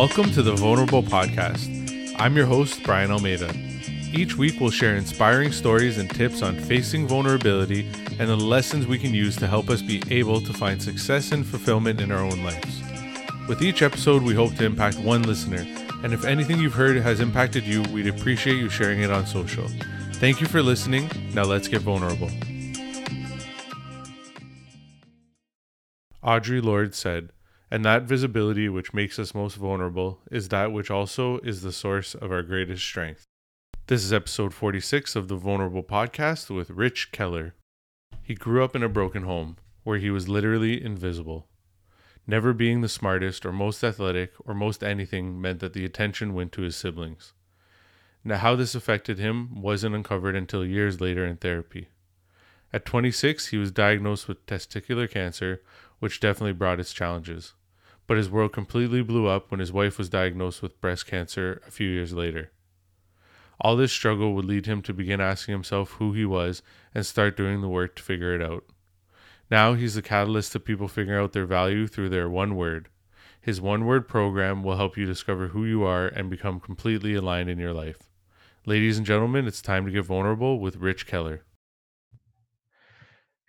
Welcome to the Vulnerable Podcast. I'm your host, Brian Almeida. Each week, we'll share inspiring stories and tips on facing vulnerability and the lessons we can use to help us be able to find success and fulfillment in our own lives. With each episode, we hope to impact one listener, and if anything you've heard has impacted you, we'd appreciate you sharing it on social. Thank you for listening. Now let's get vulnerable. Audre Lorde said, and that visibility which makes us most vulnerable is that which also is the source of our greatest strength. This is episode 46 of the Vulnerable Podcast with Rich Keller. He grew up in a broken home where he was literally invisible. Never being the smartest or most athletic or most anything meant that the attention went to his siblings. Now, how this affected him wasn't uncovered until years later in therapy. At 26, he was diagnosed with testicular cancer, which definitely brought its challenges but his world completely blew up when his wife was diagnosed with breast cancer a few years later. All this struggle would lead him to begin asking himself who he was and start doing the work to figure it out. Now he's the catalyst to people figuring out their value through their one word. His one word program will help you discover who you are and become completely aligned in your life. Ladies and gentlemen, it's time to get vulnerable with Rich Keller.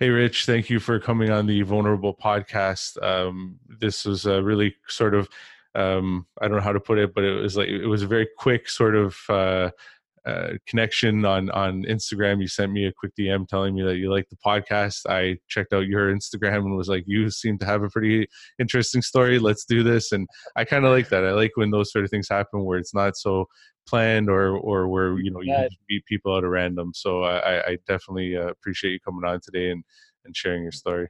Hey, Rich, thank you for coming on the Vulnerable podcast. Um, this was a really sort of, um, I don't know how to put it, but it was like, it was a very quick sort of uh, uh, connection on, on Instagram. You sent me a quick DM telling me that you like the podcast. I checked out your Instagram and was like, you seem to have a pretty interesting story. Let's do this. And I kind of like that. I like when those sort of things happen where it's not so planned or or where you know you meet people out of random. So I, I definitely uh, appreciate you coming on today and and sharing your story.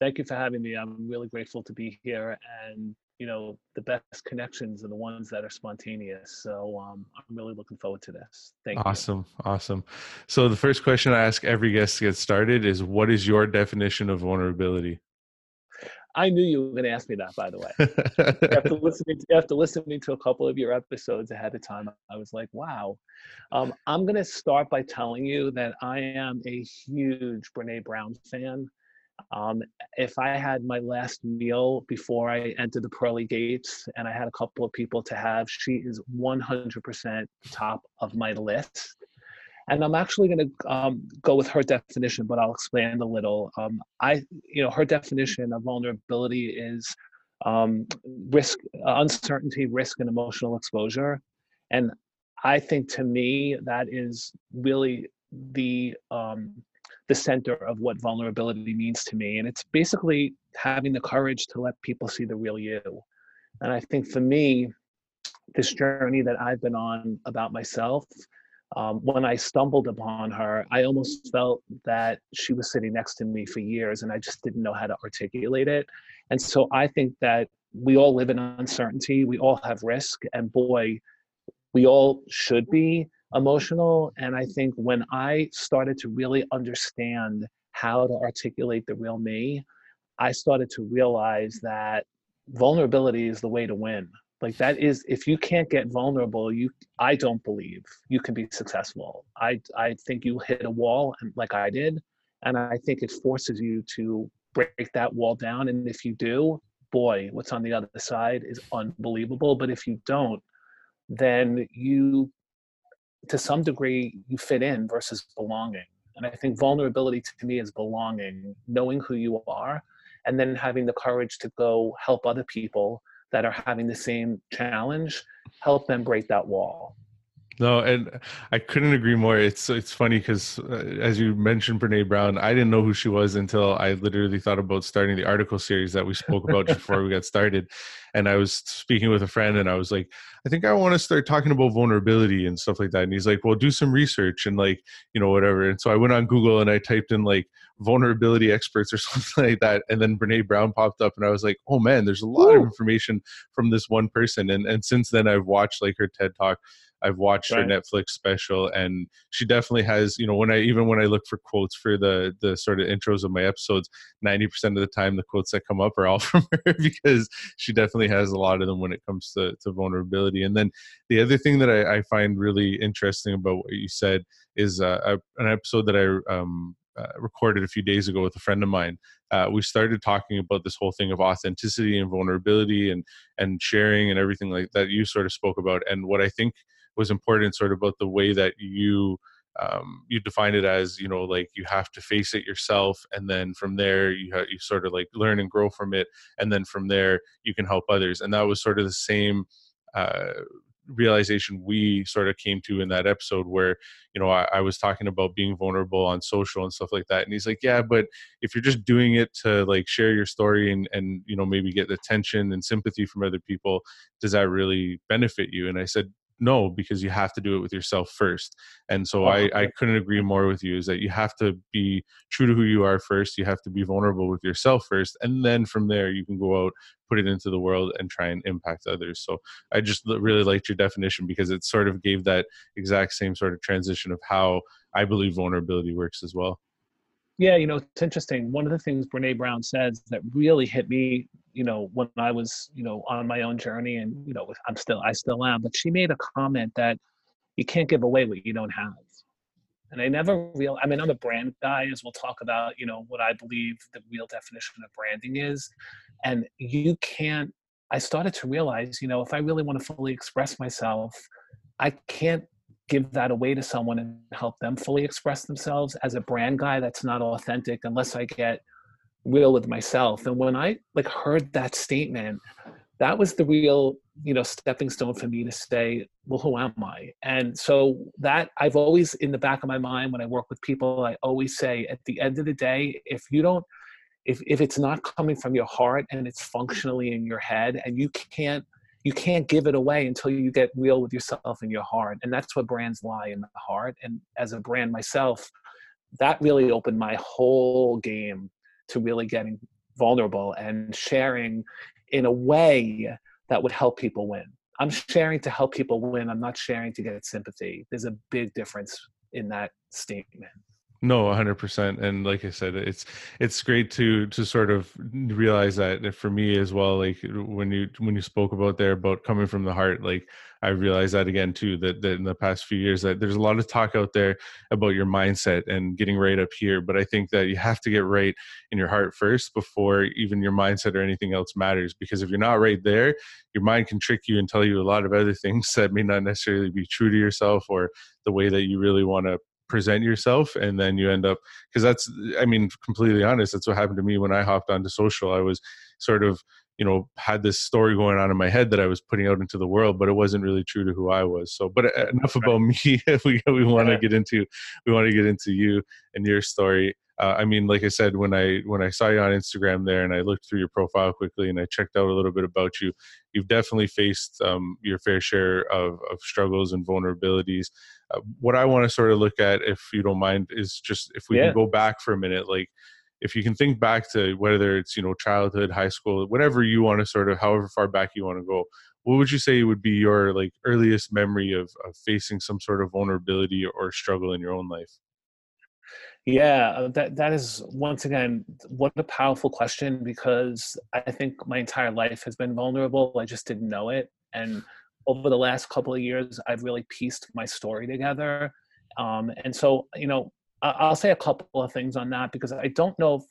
Thank you for having me. I'm really grateful to be here, and you know the best connections are the ones that are spontaneous. So um, I'm really looking forward to this. Thank awesome, you. Awesome, awesome. So the first question I ask every guest to get started is, what is your definition of vulnerability? I knew you were going to ask me that, by the way. after listening, to, after listening to a couple of your episodes ahead of time, I was like, "Wow." Um, I'm going to start by telling you that I am a huge Brene Brown fan. Um, if I had my last meal before I entered the pearly gates, and I had a couple of people to have, she is 100% top of my list. And I'm actually going to um, go with her definition, but I'll expand a little. Um, I, you know, her definition of vulnerability is um, risk, uh, uncertainty, risk, and emotional exposure. And I think to me that is really the um, the center of what vulnerability means to me. And it's basically having the courage to let people see the real you. And I think for me, this journey that I've been on about myself um, when I stumbled upon her, I almost felt that she was sitting next to me for years and I just didn't know how to articulate it. And so I think that we all live in uncertainty, we all have risk, and boy, we all should be emotional. And I think when I started to really understand how to articulate the real me, I started to realize that vulnerability is the way to win like that is if you can't get vulnerable you i don't believe you can be successful i i think you hit a wall and like i did and i think it forces you to break that wall down and if you do boy what's on the other side is unbelievable but if you don't then you to some degree you fit in versus belonging. And i think vulnerability to me is belonging knowing who you are and then having the courage to go help other people that are having the same challenge help them break that wall no, and I couldn't agree more. It's it's funny because uh, as you mentioned, Brene Brown, I didn't know who she was until I literally thought about starting the article series that we spoke about before we got started. And I was speaking with a friend, and I was like, I think I want to start talking about vulnerability and stuff like that. And he's like, Well, do some research and like you know whatever. And so I went on Google and I typed in like vulnerability experts or something like that, and then Brene Brown popped up, and I was like, Oh man, there's a lot Ooh. of information from this one person. And and since then, I've watched like her TED talk I've watched right. her Netflix special, and she definitely has. You know, when I even when I look for quotes for the the sort of intros of my episodes, ninety percent of the time the quotes that come up are all from her because she definitely has a lot of them when it comes to to vulnerability. And then the other thing that I, I find really interesting about what you said is uh, an episode that I um, uh, recorded a few days ago with a friend of mine, uh, we started talking about this whole thing of authenticity and vulnerability and and sharing and everything like that you sort of spoke about. And what I think was important, sort of about the way that you um, you define it as you know like you have to face it yourself and then from there you ha- you sort of like learn and grow from it and then from there you can help others. And that was sort of the same uh, realization we sort of came to in that episode where you know I, I, was talking about being vulnerable on social and stuff like that and he's like yeah but if you're just doing it to like share your story and and you know maybe get the attention and sympathy from other people does that really benefit you? And i said no because you have to do it with yourself first. And so I, I couldn't agree more with you is that you have to be true to who you are first you have to be vulnerable with yourself first and then from there you can go out put it into the world and try and impact others. So i just really liked your definition because it sort of gave that exact same sort of transition of how i believe vulnerability works as well yeah, you know, it's interesting. One of the things Brene Brown says that really hit me, you know, when I was, you know, on my own journey and, you know, I'm still, I still am, but she made a comment that you can't give away what you don't have. And I never real, I mean, I'm a brand guy, as we'll talk about, you know, what I believe the real definition of branding is. And you can't, I started to realize, you know, if I really want to fully express myself, I can't give that away to someone and help them fully express themselves. As a brand guy that's not authentic unless i get real with myself. And when i like heard that statement that was the real you know stepping stone for me to say well who am i? And so that i've always in the back of my mind when i work with people i always say at the end of the day if you don't if if it's not coming from your heart and it's functionally in your head and you can't you can't give it away until you get real with yourself and your heart and that's what brands lie in the heart and as a brand myself that really opened my whole game to really getting vulnerable and sharing in a way that would help people win. I'm sharing to help people win i'm not sharing to get sympathy. There's a big difference in that statement no 100% and like i said it's it's great to to sort of realize that for me as well like when you when you spoke about there about coming from the heart like i realized that again too that, that in the past few years that there's a lot of talk out there about your mindset and getting right up here but i think that you have to get right in your heart first before even your mindset or anything else matters because if you're not right there your mind can trick you and tell you a lot of other things that may not necessarily be true to yourself or the way that you really want to present yourself and then you end up because that's i mean completely honest that's what happened to me when i hopped onto social. I was sort of you know had this story going on in my head that i was putting out into the world but it wasn't really true to who i was. So but uh, enough about me. We, we want to get into we want to get into you and your story uh, I mean, like I said, when I when I saw you on Instagram there, and I looked through your profile quickly, and I checked out a little bit about you, you've definitely faced um, your fair share of, of struggles and vulnerabilities. Uh, what I want to sort of look at, if you don't mind, is just if we yeah. can go back for a minute, like if you can think back to whether it's you know childhood, high school, whatever you want to sort of, however far back you want to go. What would you say would be your like earliest memory of, of facing some sort of vulnerability or struggle in your own life? Yeah, uh, that that is once again what a powerful question because I think my entire life has been vulnerable. I just didn't know it, and over the last couple of years, I've really pieced my story together. Um, and so, you know, I'll say a couple of things on that because I don't know if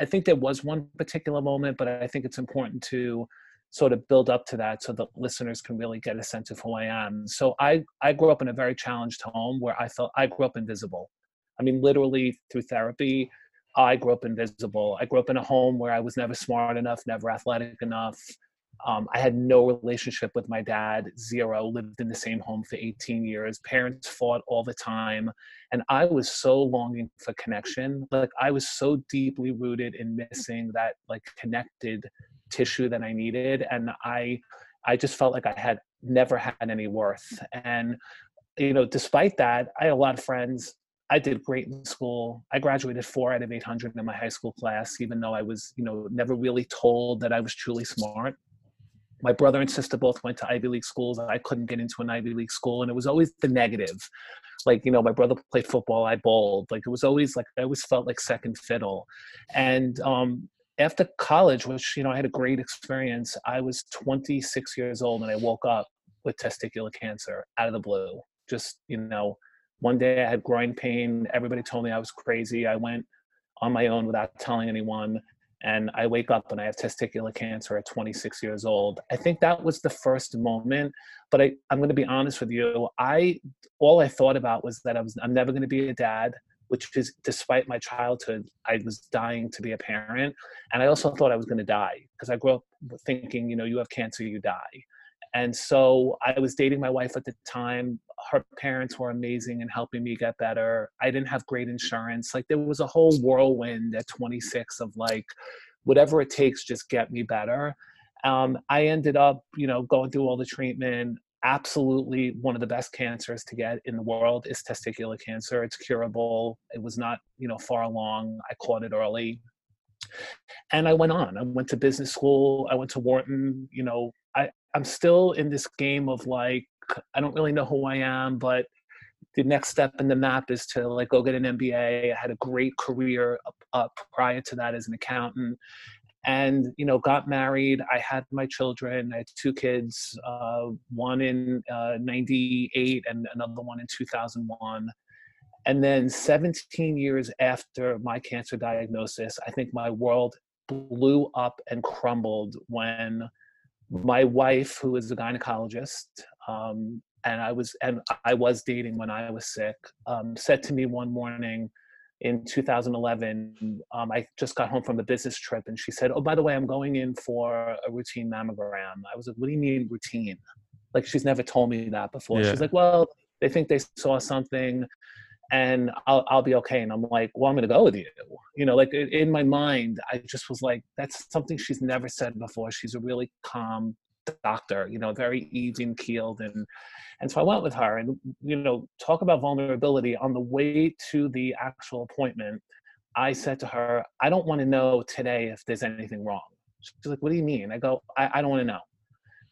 I think there was one particular moment, but I think it's important to sort of build up to that so the listeners can really get a sense of who I am. So I I grew up in a very challenged home where I felt I grew up invisible. I mean, literally through therapy, I grew up invisible. I grew up in a home where I was never smart enough, never athletic enough. Um, I had no relationship with my dad, zero, lived in the same home for 18 years. Parents fought all the time. And I was so longing for connection. Like I was so deeply rooted in missing that like connected tissue that I needed. And I I just felt like I had never had any worth. And you know, despite that, I had a lot of friends I did great in school. I graduated four out of 800 in my high school class, even though I was, you know, never really told that I was truly smart. My brother and sister both went to Ivy League schools. I couldn't get into an Ivy League school, and it was always the negative. Like, you know, my brother played football, I bowled. Like, it was always like I always felt like second fiddle. And um, after college, which you know, I had a great experience. I was 26 years old, and I woke up with testicular cancer out of the blue. Just you know, one day I had groin pain. Everybody told me I was crazy. I went on my own without telling anyone. And I wake up and I have testicular cancer at 26 years old. I think that was the first moment. But I, I'm going to be honest with you. I all I thought about was that I was I'm never going to be a dad which is despite my childhood, I was dying to be a parent. And I also thought I was going to die because I grew up thinking, you know, you have cancer, you die. And so I was dating my wife at the time. Her parents were amazing in helping me get better. I didn't have great insurance. Like there was a whole whirlwind at 26 of like, whatever it takes, just get me better. Um, I ended up, you know, going through all the treatment. Absolutely, one of the best cancers to get in the world is testicular cancer. It's curable. It was not, you know, far along. I caught it early and I went on. I went to business school. I went to Wharton. You know, I'm still in this game of like, I don't really know who I am, but the next step in the map is to like go get an MBA. I had a great career uh, prior to that as an accountant, and you know got married. I had my children. I had two kids, uh, one in '98 uh, and another one in 2001. And then 17 years after my cancer diagnosis, I think my world blew up and crumbled when my wife, who is a gynecologist, um, and I was and I was dating when I was sick, um, said to me one morning in 2011, um, I just got home from a business trip, and she said, "Oh, by the way, I'm going in for a routine mammogram." I was like, "What do you mean routine?" Like she's never told me that before. Yeah. She's like, "Well, they think they saw something." And I'll, I'll be okay. And I'm like, well, I'm going to go with you. You know, like in my mind, I just was like, that's something she's never said before. She's a really calm doctor, you know, very even keeled. And, and so I went with her and, you know, talk about vulnerability on the way to the actual appointment. I said to her, I don't want to know today if there's anything wrong. She's like, what do you mean? I go, I, I don't want to know.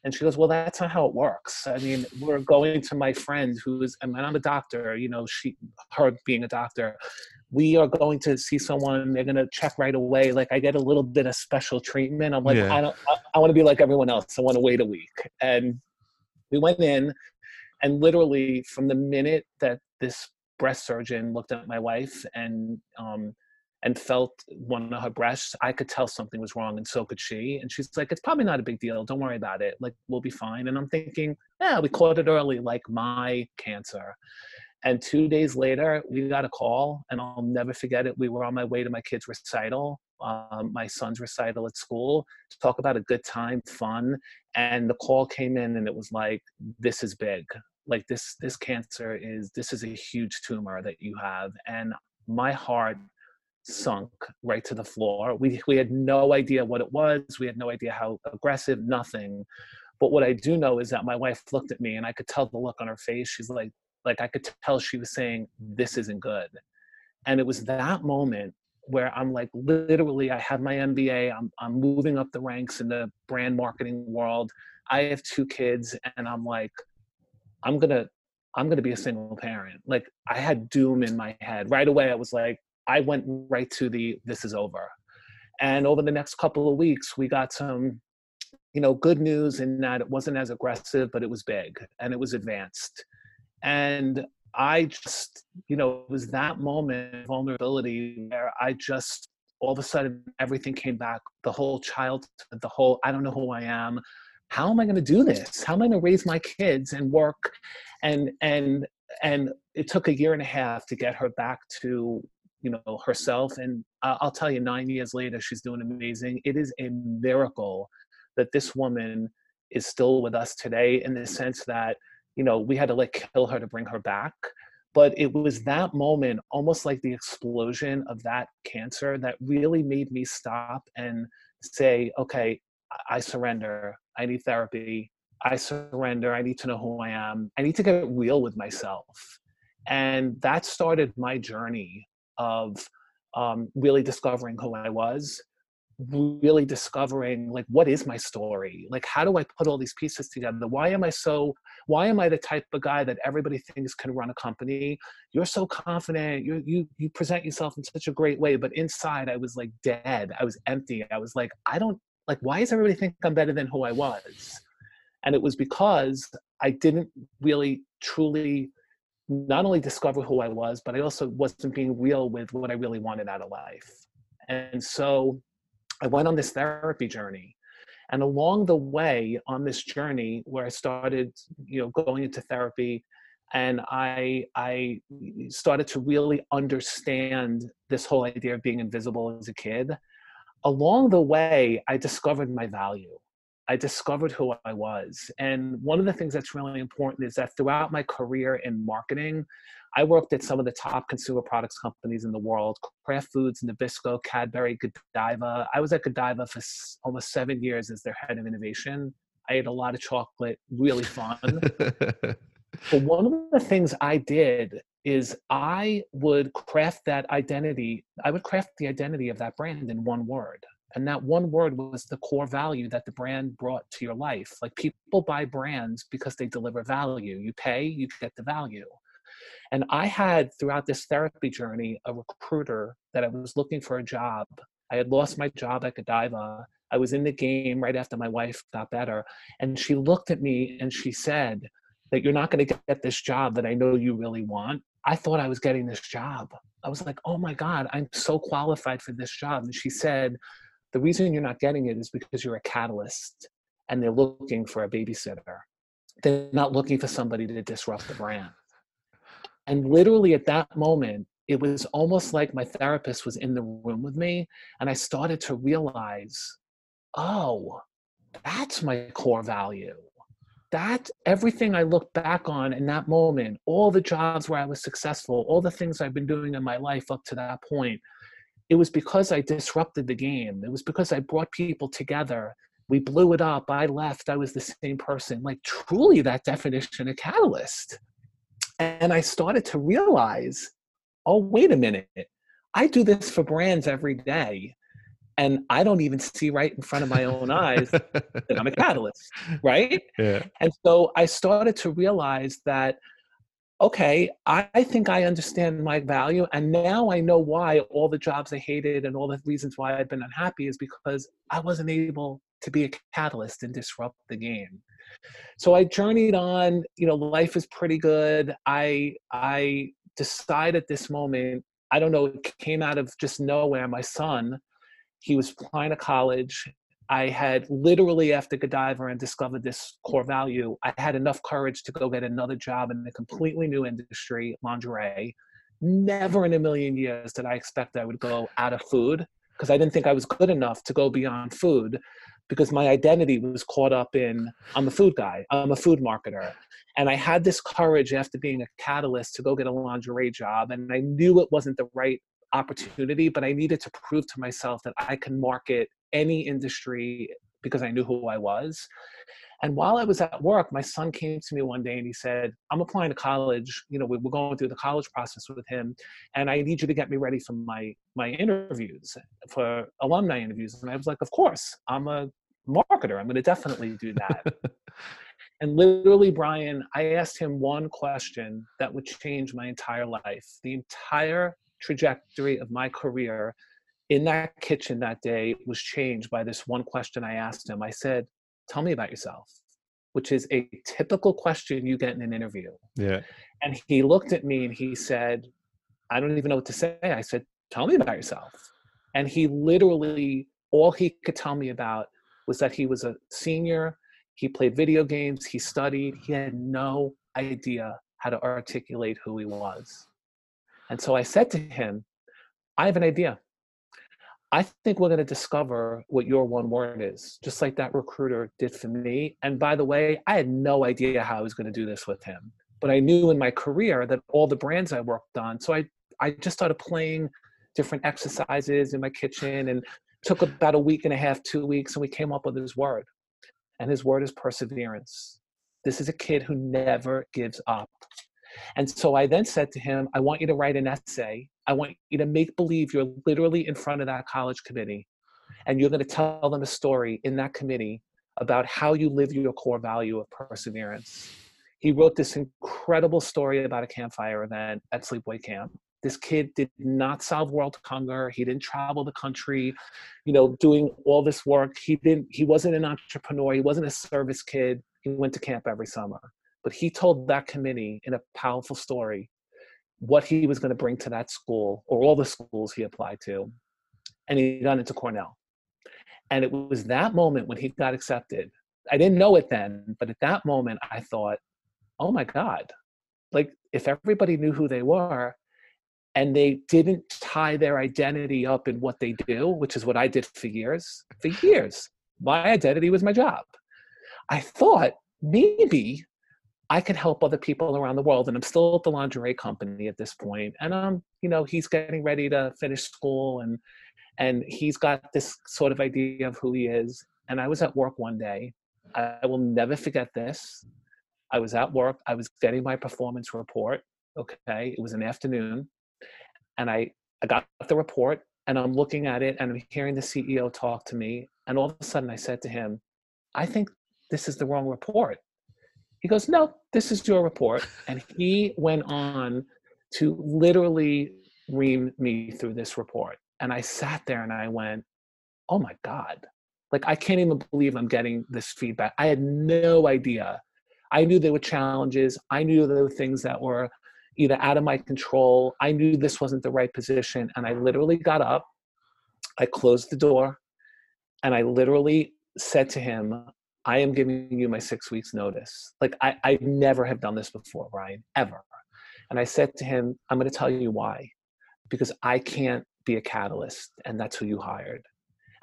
And she goes, well, that's not how it works. I mean, we're going to my friend who's, and I'm a doctor, you know, she, her being a doctor, we are going to see someone, they're going to check right away. Like I get a little bit of special treatment. I'm like, yeah. I don't, I, I want to be like everyone else. I want to wait a week. And we went in and literally from the minute that this breast surgeon looked at my wife and, um, and felt one of her breasts, I could tell something was wrong, and so could she. And she's like, "It's probably not a big deal. Don't worry about it. Like, we'll be fine." And I'm thinking, "Yeah, we caught it early, like my cancer." And two days later, we got a call, and I'll never forget it. We were on my way to my kid's recital, um, my son's recital at school, to talk about a good time, fun. And the call came in, and it was like, "This is big. Like this, this cancer is this is a huge tumor that you have." And my heart sunk right to the floor. We we had no idea what it was. We had no idea how aggressive, nothing. But what I do know is that my wife looked at me and I could tell the look on her face. She's like, like I could tell she was saying, This isn't good. And it was that moment where I'm like, literally, I have my MBA, I'm I'm moving up the ranks in the brand marketing world. I have two kids, and I'm like, I'm gonna I'm gonna be a single parent. Like I had doom in my head. Right away, I was like, I went right to the this is over. And over the next couple of weeks, we got some, you know, good news in that it wasn't as aggressive, but it was big and it was advanced. And I just, you know, it was that moment of vulnerability where I just all of a sudden everything came back. The whole child, the whole I don't know who I am. How am I going to do this? How am I going to raise my kids and work? And and and it took a year and a half to get her back to you know herself and uh, i'll tell you nine years later she's doing amazing. It is a miracle that this woman is still with us today in the sense that you know we had to like kill her to bring her back but it was that moment almost like the explosion of that cancer that really made me stop and say okay i surrender. I need therapy. I surrender. I need to know who i am. I need to get real with myself. And that started my journey of um, really discovering who I was, really discovering like what is my story? Like how do i put all these pieces together? Why am i so why am i the type of guy that everybody thinks can run a company? You're so confident you you you present yourself in such a great way but inside i was like dead i was empty i was like i don't like why does everybody think i'm better than who i was? And it was because i didn't really truly not only discover who I was, but I also wasn't being real with what I really wanted out of life. And so I went on this therapy journey. And along the way on this journey where I started, you know, going into therapy and I I started to really understand this whole idea of being invisible as a kid, along the way I discovered my value. I discovered who I was. And one of the things that's really important is that throughout my career in marketing, I worked at some of the top consumer products companies in the world Kraft Foods, Nabisco, Cadbury, Godiva. I was at Godiva for almost seven years as their head of innovation. I ate a lot of chocolate, really fun. but one of the things I did is I would craft that identity, I would craft the identity of that brand in one word. And that one word was the core value that the brand brought to your life. Like people buy brands because they deliver value. You pay, you get the value. And I had throughout this therapy journey a recruiter that I was looking for a job. I had lost my job at Godiva. I was in the game right after my wife got better. And she looked at me and she said, That you're not going to get this job that I know you really want. I thought I was getting this job. I was like, Oh my God, I'm so qualified for this job. And she said, the reason you're not getting it is because you're a catalyst and they're looking for a babysitter. They're not looking for somebody to disrupt the brand. And literally at that moment, it was almost like my therapist was in the room with me. And I started to realize, oh, that's my core value. That everything I look back on in that moment, all the jobs where I was successful, all the things I've been doing in my life up to that point, it was because I disrupted the game. It was because I brought people together. We blew it up. I left. I was the same person. Like truly that definition of catalyst. And I started to realize, oh, wait a minute. I do this for brands every day. And I don't even see right in front of my own eyes that I'm a catalyst, right? Yeah. And so I started to realize that okay, I, think I understand my value. And now I know why all the jobs I hated and all the reasons why I'd been unhappy is because I wasn't able to be a catalyst and disrupt the game. So I journeyed on, you know, life is pretty good. I I decide at this moment, I don't know, it came out of just nowhere. My son, he was applying to college I had literally, after Godiva and discovered this core value, I had enough courage to go get another job in a completely new industry, lingerie. Never in a million years did I expect I would go out of food because I didn't think I was good enough to go beyond food because my identity was caught up in I'm a food guy, I'm a food marketer. And I had this courage after being a catalyst to go get a lingerie job. And I knew it wasn't the right opportunity, but I needed to prove to myself that I can market any industry because I knew who I was. And while I was at work, my son came to me one day and he said, I'm applying to college. You know, we are going through the college process with him, and I need you to get me ready for my my interviews, for alumni interviews. And I was like, Of course, I'm a marketer. I'm going to definitely do that. and literally, Brian, I asked him one question that would change my entire life. The entire trajectory of my career in that kitchen that day was changed by this one question I asked him. I said, Tell me about yourself, which is a typical question you get in an interview. Yeah. And he looked at me and he said, I don't even know what to say. I said, Tell me about yourself. And he literally, all he could tell me about was that he was a senior, he played video games, he studied, he had no idea how to articulate who he was. And so I said to him, I have an idea. I think we're going to discover what your one word is, just like that recruiter did for me. And by the way, I had no idea how I was going to do this with him, but I knew in my career that all the brands I worked on. So I, I just started playing different exercises in my kitchen and took about a week and a half, two weeks, and we came up with his word. And his word is perseverance. This is a kid who never gives up. And so I then said to him, I want you to write an essay. I want you to make believe you're literally in front of that college committee and you're going to tell them a story in that committee about how you live your core value of perseverance. He wrote this incredible story about a campfire event at Sleepaway Camp. This kid did not solve world hunger. He didn't travel the country, you know, doing all this work. He didn't. He wasn't an entrepreneur. He wasn't a service kid. He went to camp every summer but he told that committee in a powerful story what he was going to bring to that school or all the schools he applied to. And he got into Cornell. And it was that moment when he got accepted. I didn't know it then, but at that moment, I thought, oh my God, like if everybody knew who they were and they didn't tie their identity up in what they do, which is what I did for years, for years, my identity was my job. I thought maybe I could help other people around the world. And I'm still at the lingerie company at this point. And um, you know, he's getting ready to finish school and and he's got this sort of idea of who he is. And I was at work one day. I will never forget this. I was at work. I was getting my performance report. Okay. It was an afternoon. And I, I got the report and I'm looking at it and I'm hearing the CEO talk to me. And all of a sudden I said to him, I think this is the wrong report. He goes, No, this is your report. And he went on to literally ream me through this report. And I sat there and I went, Oh my God. Like, I can't even believe I'm getting this feedback. I had no idea. I knew there were challenges. I knew there were things that were either out of my control. I knew this wasn't the right position. And I literally got up, I closed the door, and I literally said to him, I am giving you my six weeks notice. Like I, I never have done this before, Ryan, ever. And I said to him, I'm going to tell you why, because I can't be a catalyst, and that's who you hired.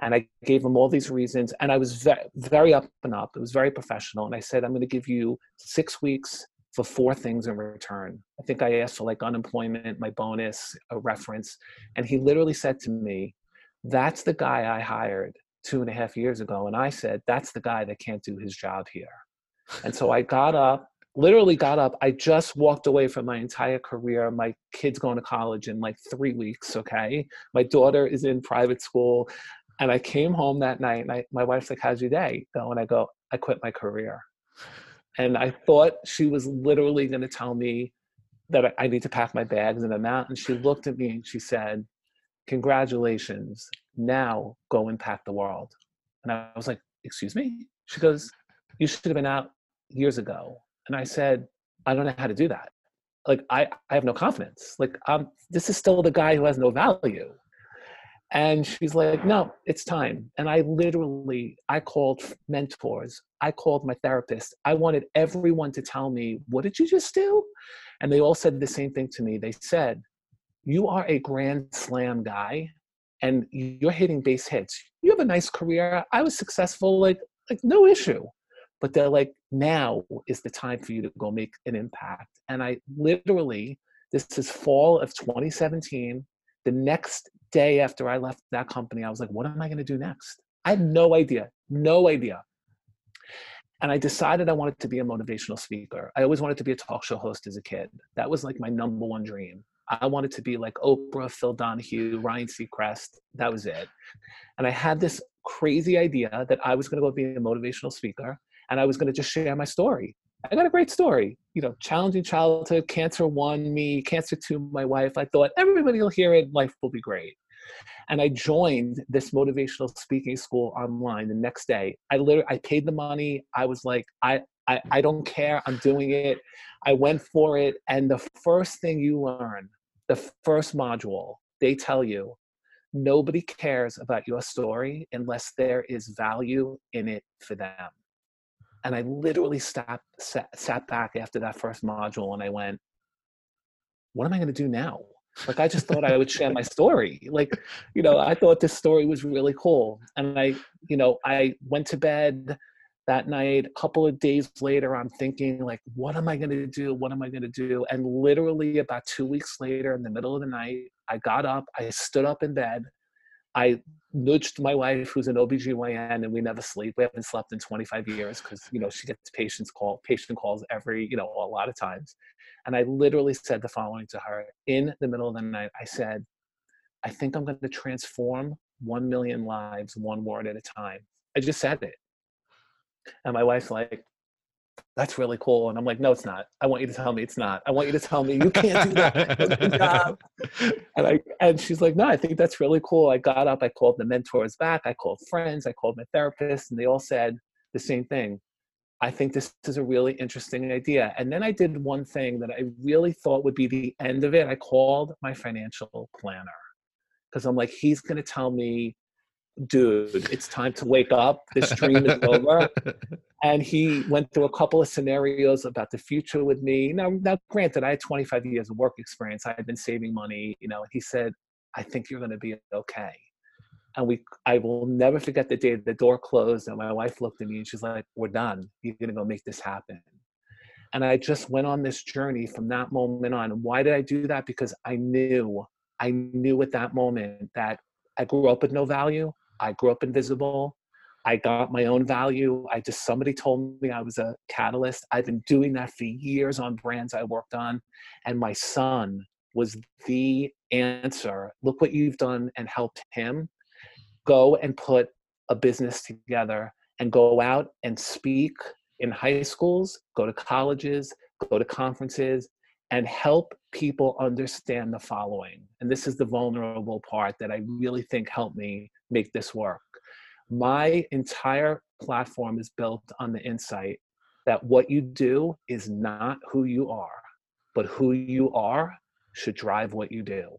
And I gave him all these reasons, and I was very, very up and up. It was very professional. And I said, I'm going to give you six weeks for four things in return. I think I asked for like unemployment, my bonus, a reference. And he literally said to me, That's the guy I hired two and a half years ago. And I said, that's the guy that can't do his job here. And so I got up, literally got up. I just walked away from my entire career. My kid's going to college in like three weeks, okay? My daughter is in private school. And I came home that night and I, my wife's like, how's your day? And I go, I quit my career. And I thought she was literally going to tell me that I, I need to pack my bags and I'm out. And she looked at me and she said, congratulations now go impact the world. And i was like excuse me? She goes you should have been out years ago. And i said i don't know how to do that. Like i i have no confidence. Like um this is still the guy who has no value. And she's like no it's time. And i literally i called mentors. I called my therapist. I wanted everyone to tell me what did you just do? And they all said the same thing to me. They said you are a grand slam guy and you're hitting base hits. You have a nice career. I was successful, like like no issue. But they're like, now is the time for you to go make an impact. And I literally, this is fall of 2017. The next day after I left that company, I was like, what am I going to do next? I had no idea, no idea. And I decided I wanted to be a motivational speaker. I always wanted to be a talk show host as a kid. That was like my number one dream. I wanted to be like Oprah, Phil Donahue, Ryan Seacrest. That was it. And I had this crazy idea that I was going to go be a motivational speaker and I was going to just share my story. I got a great story, you know, challenging childhood, cancer one me, cancer two my wife. I thought everybody will hear it, life will be great. And I joined this motivational speaking school online the next day. I literally I paid the money. I was like, I I, I don't care. I'm doing it. I went for it. And the first thing you learn, the first module, they tell you nobody cares about your story unless there is value in it for them. And I literally sat, sat, sat back after that first module and I went, what am I going to do now? Like, I just thought I would share my story. Like, you know, I thought this story was really cool. And I, you know, I went to bed that night a couple of days later i'm thinking like what am i going to do? What am i going to do? And literally about two weeks later in the middle of the night i got up i stood up in bed i nudged my wife who's an obgyn and we never sleep we haven't slept in 25 years because you know she gets patients call patient calls every you know a lot of times. And i literally said the following to her. In the middle of the night i said i think i'm going to transform 1 million lives one word at a time. I just said it and my wife's like, that's really cool. And I'm like, no, it's not. I want you to tell me it's not. I want you to tell me you can't do that. and I and she's like, no, I think that's really cool. I got up, I called the mentors back, I called friends, I called my therapist, and they all said the same thing. I think this is a really interesting idea. And then I did one thing that I really thought would be the end of it. I called my financial planner because I'm like, he's going to tell me, dude, it's time to wake up. This dream is over. And he went through a couple of scenarios about the future with me. Now, now, granted, I had 25 years of work experience. I had been saving money. You know, he said, I think you're going to be okay and we i will never forget the day the door closed and my wife looked at me and she's like we're done you're going to go make this happen and i just went on this journey from that moment on why did i do that because i knew i knew at that moment that i grew up with no value i grew up invisible. I got my own value. I just somebody told me i was a catalyst. I've been doing that for years on brands i worked on and my son was the answer. Look what you've done and helped him. Go and put a business together and go out and speak in high schools, go to colleges, go to conferences, and help people understand the following. And this is the vulnerable part that I really think helped me make this work. My entire platform is built on the insight that what you do is not who you are, but who you are should drive what you do.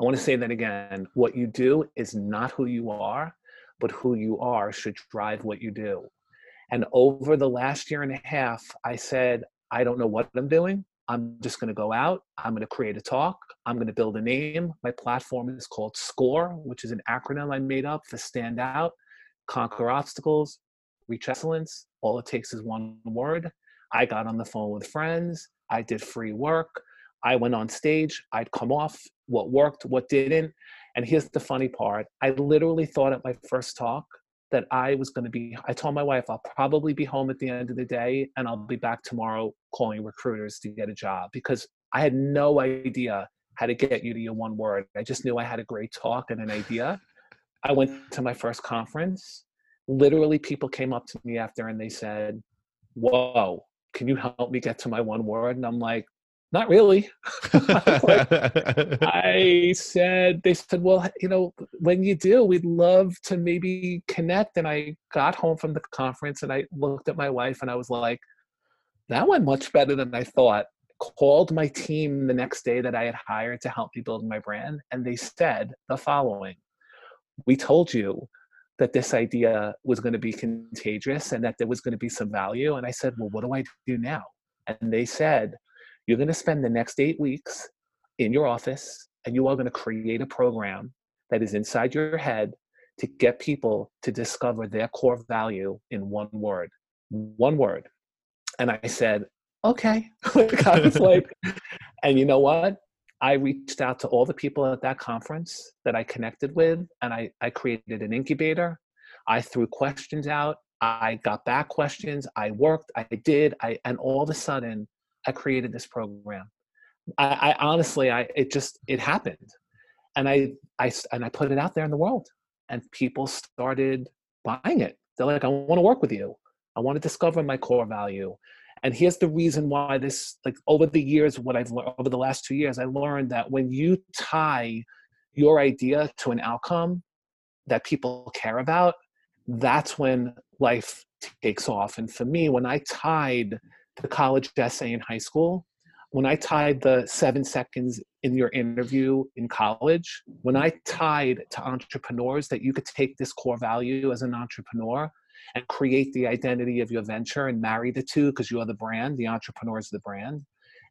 I want to say that again. What you do is not who you are, but who you are should drive what you do. And over the last year and a half, I said, I don't know what I'm doing. I'm just going to go out. I'm going to create a talk. I'm going to build a name. My platform is called SCORE, which is an acronym I made up for Stand Out, Conquer Obstacles, Reach Excellence. All it takes is one word. I got on the phone with friends. I did free work. I went on stage. I'd come off what worked, what didn't. And here's the funny part I literally thought at my first talk that I was going to be, I told my wife, I'll probably be home at the end of the day and I'll be back tomorrow calling recruiters to get a job because I had no idea how to get you to your one word. I just knew I had a great talk and an idea. I went to my first conference. Literally, people came up to me after and they said, Whoa, can you help me get to my one word? And I'm like, not really. I said, they said, well, you know, when you do, we'd love to maybe connect. And I got home from the conference and I looked at my wife and I was like, that went much better than I thought. Called my team the next day that I had hired to help me build my brand. And they said the following We told you that this idea was going to be contagious and that there was going to be some value. And I said, well, what do I do now? And they said, you're going to spend the next eight weeks in your office and you are going to create a program that is inside your head to get people to discover their core value in one word. One word. And I said, okay. I was like, and you know what? I reached out to all the people at that conference that I connected with, and I, I created an incubator. I threw questions out. I got back questions. I worked. I did. I and all of a sudden, I created this program. I, I honestly, I it just it happened, and I I and I put it out there in the world, and people started buying it. They're like, I want to work with you. I want to discover my core value. And here's the reason why this, like over the years, what I've learned over the last two years, I learned that when you tie your idea to an outcome that people care about, that's when life takes off. And for me, when I tied the college essay in high school, when I tied the seven seconds in your interview in college, when I tied to entrepreneurs that you could take this core value as an entrepreneur and create the identity of your venture and marry the two because you are the brand, the entrepreneur is the brand.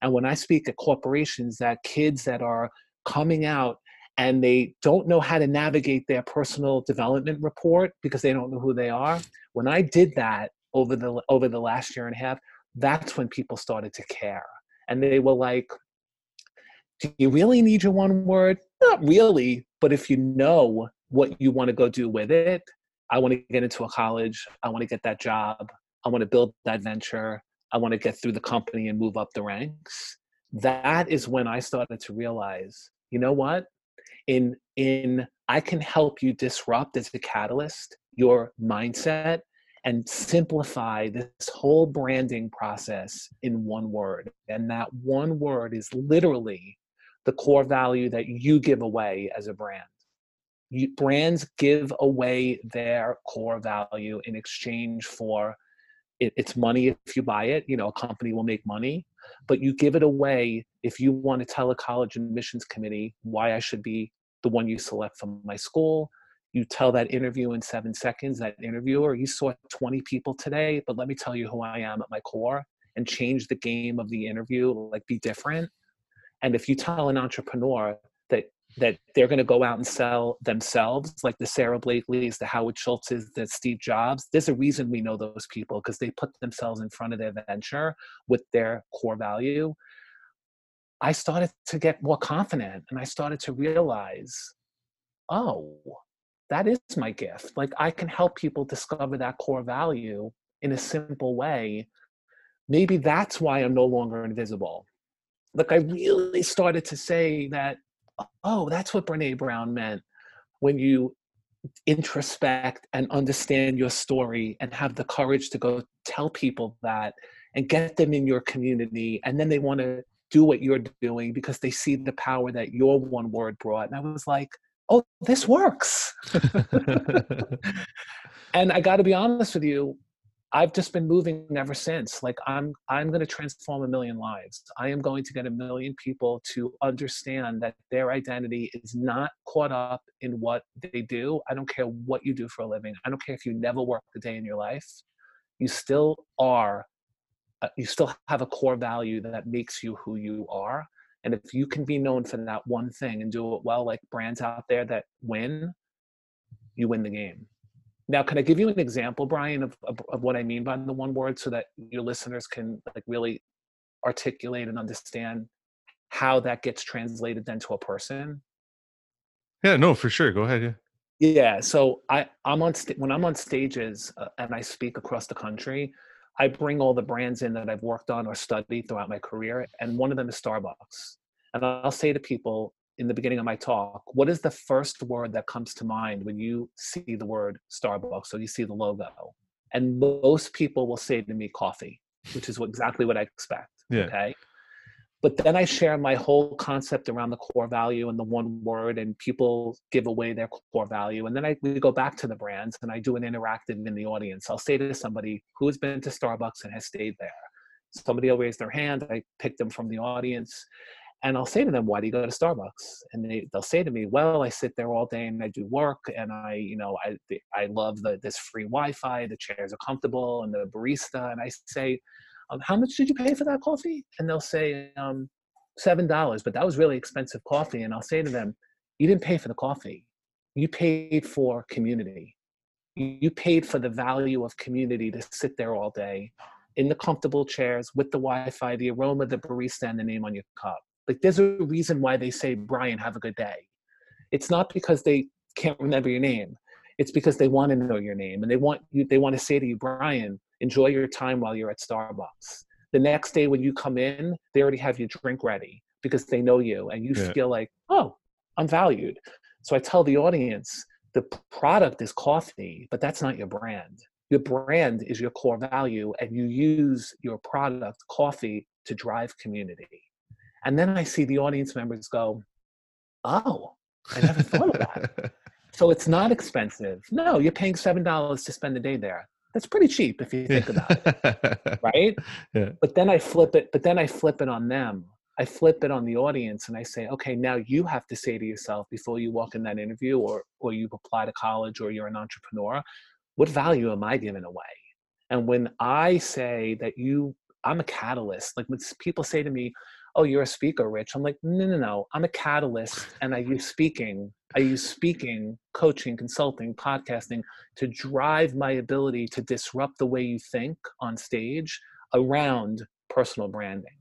And when I speak at corporations, that kids that are coming out and they don't know how to navigate their personal development report because they don't know who they are. When I did that over the over the last year and a half, that's when people started to care. And they were like, do you really need your one word? Not really, but if you know what you want to go do with it, I want to get into a college, I want to get that job, I want to build that venture, I want to get through the company and move up the ranks. That is when I started to realize, you know what? In in I can help you disrupt as a catalyst your mindset and simplify this whole branding process in one word. And that one word is literally the core value that you give away as a brand. You, brands give away their core value in exchange for it, it's money if you buy it. You know, a company will make money, but you give it away if you want to tell a college admissions committee why I should be the one you select from my school. You tell that interview in seven seconds, that interviewer, you saw 20 people today, but let me tell you who I am at my core and change the game of the interview, like be different. And if you tell an entrepreneur that that they're going to go out and sell themselves, like the Sara Blakely's, the Howard Schultz's, the Steve Jobs. There's a reason we know those people because they put themselves in front of their venture with their core value. I started to get more confident and I started to realize, oh, that is my gift. Like I can help people discover that core value in a simple way. Maybe that's why I'm no longer invisible. Like I really started to say that oh, that's what Brene Brown meant when you introspect and understand your story and have the courage to go tell people that and get them in your community. And then they want to do what you're doing because they see the power that your one word brought. And I was like, oh, this works. and I got to be honest with you, I've just been moving ever since. Like I'm I'm going to transform a million lives. I am going to get a million people to understand that their identity is not caught up in what they do. I don't care what you do for a living. I don't care if you never work a day in your life. You still are uh, you still have a core value that makes you who you are. And if you can be known for that one thing and do it well like brands out there that win, you win the game. Now, can I give you an example, Brian, of, of, of, what I mean by the one word so that your listeners can like really articulate and understand how that gets translated then to a person? Yeah, no, for sure. Go ahead. Yeah. Yeah. So I, I'm on st- when I'm on stages uh, and I speak across the country, I bring all the brands in that I've worked on or studied throughout my career, and one of them is Starbucks. And I'll say to people, in the beginning of my talk, what is the first word that comes to mind when you see the word Starbucks or you see the logo? And most people will say to me, coffee, which is what, exactly what I expect. Yeah. Okay. But then I share my whole concept around the core value and the one word, and people give away their core value. And then I we go back to the brands and I do an interactive in the audience. I'll say to somebody who has been to Starbucks and has stayed there. Somebody will raise their hand. I pick them from the audience and I'll say to them, "Why do you go to Starbucks?" And they they'll say to me, "Well, I sit there all day and I do work, and I you know I I love the this free Wi-Fi. The chairs are comfortable, and the barista." And I say, um, "How much did you pay for that coffee?" And they'll say, um, seven dollars, but that was really expensive coffee." And I'll say to them, "You didn't pay for the coffee. You paid for community. You paid for the value of community to sit there all day." In the comfortable chairs with the Wi-Fi, the aroma, the barista, and the name on your cup like there's a reason why they say, Brian, have a good day. It's not because they can't remember your name. It's because they want to know your name and they want you they want to say to you, Brian, enjoy your time while you're at Starbucks. The next day when you come in, they already have your drink ready because they know you and you yeah. feel like, oh, I'm valued. So I tell the audience, the product is coffee, but that's not your brand. Your brand is your core value, and you use your product, coffee, to drive community. And then I see the audience members go, oh, I never thought of that. So it's not expensive. No, you're paying $7 to spend the day there. That's pretty cheap if you think about it. Right? Yeah. But then I flip it, but then I flip it on them. I flip it on the audience and I say, okay, now you have to say to yourself before you walk in that interview or or you apply to college or you're an entrepreneur, what value am I giving away? And when I say that you I'm a catalyst, like when people say to me, oh, you're a speaker, Rich. I'm like, no, no, no. I'm a catalyst and I use speaking. I use speaking, coaching, consulting, podcasting to drive my ability to disrupt the way you think on stage around personal branding.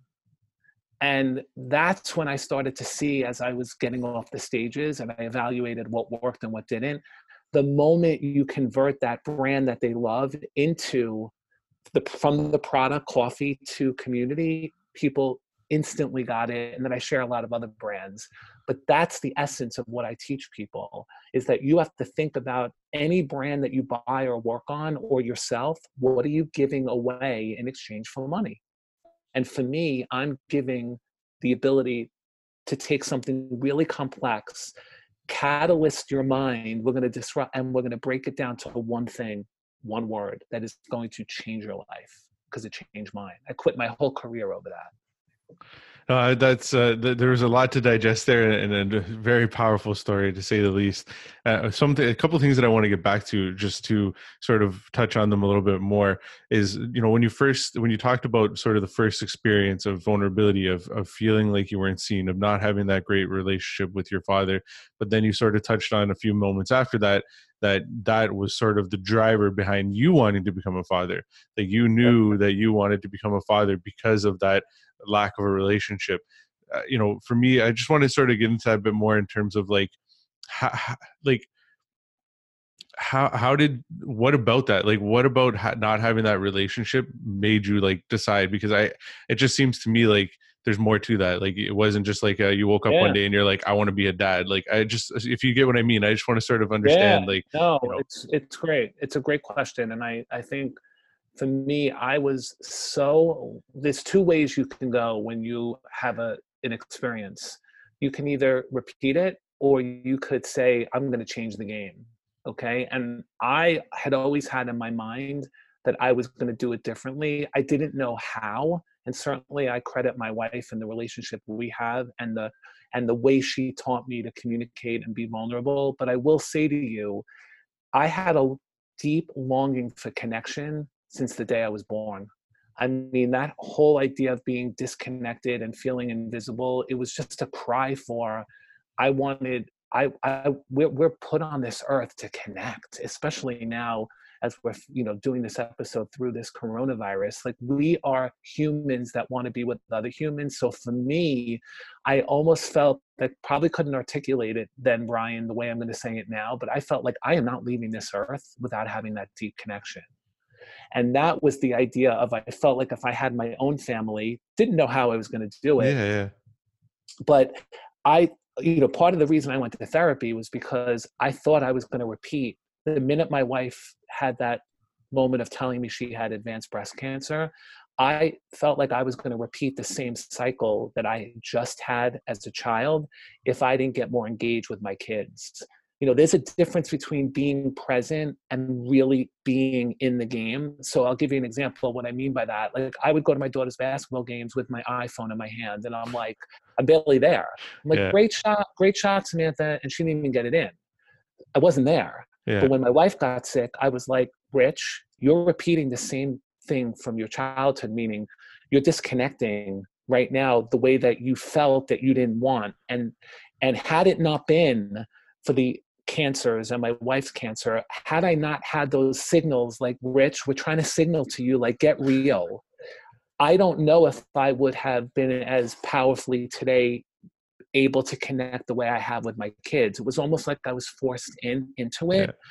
And that's when I started to see as I was getting off the stages and I evaluated what worked and what didn't. The moment you convert that brand that they love into the from the product coffee to community, people instantly got it and then i share a lot of other brands but that's the essence of what i teach people is that you have to think about any brand that you buy or work on or yourself what are you giving away in exchange for money and for me i'm giving the ability to take something really complex catalyst your mind we're going to disrupt and we're going to break it down to one thing one word that is going to change your life because it changed mine. I quit my whole career over that. Uh, that's uh, th- there was a lot to digest there, and, a very powerful story to say the least. Uh, something, a couple things that I want to get back to, just to sort of touch on them a little bit more, is you know when you first when you talked about sort of the first experience of vulnerability, of of feeling like you weren't seen, of not having that great relationship with your father, but then you sort of touched on a few moments after that that that was sort of the driver behind you wanting to become a father that you knew that you wanted to become a father because of that lack of a relationship uh, you know for me i just want to sort of get into that a bit more in terms of like how, like how how did what about that like what about ha- not having that relationship made you like decide because i it just seems to me like there's more to that like it wasn't just like uh, you woke up yeah. one day and you're like i want to be a dad like i just if you get what i mean i just want to sort of understand yeah. like no you know. it's it's great it's a great question and i i think for me, I was so there's two ways you can go when you have a an experience. You can either repeat it or you could say, I'm gonna change the game. Okay. And I had always had in my mind that I was gonna do it differently. I didn't know how. And certainly I credit my wife and the relationship we have and the and the way she taught me to communicate and be vulnerable. But I will say to you, I had a deep longing for connection since the day I was born. I mean, that whole idea of being disconnected and feeling invisible, it was just a cry for, I wanted, I, I we're, we're put on this earth to connect, especially now as we're, you know, doing this episode through this coronavirus. Like we are humans that want to be with other humans. So for me, I almost felt that probably couldn't articulate it then, Brian, the way I'm going to say it now, but I felt like I am not leaving this earth without having that deep connection and that was the idea of i felt like if i had my own family didn't know how i was going to do it yeah, yeah. but i you know part of the reason i went to therapy was because i thought i was going to repeat the minute my wife had that moment of telling me she had advanced breast cancer i felt like i was going to repeat the same cycle that i just had as a child if i didn't get more engaged with my kids you know there's a difference between being present and really being in the game. So i'll give you an example of what i mean by that. Like i would go to my daughter's basketball games with my iphone in my hand and i'm like i'm barely there. I'm like yeah. great shot great shot samantha and she didn't even get it in. I wasn't there. Yeah. but when my wife got sick i was like rich you're repeating the same thing from your childhood meaning you're disconnecting right now the way that you felt that you didn't want and and had it not been for the cancers and my wife's cancer had i not had those signals like rich we're trying to signal to you like get real i don't know if i would have been as powerfully today able to connect the way i have with my kids it was almost like i was forced in into it yeah.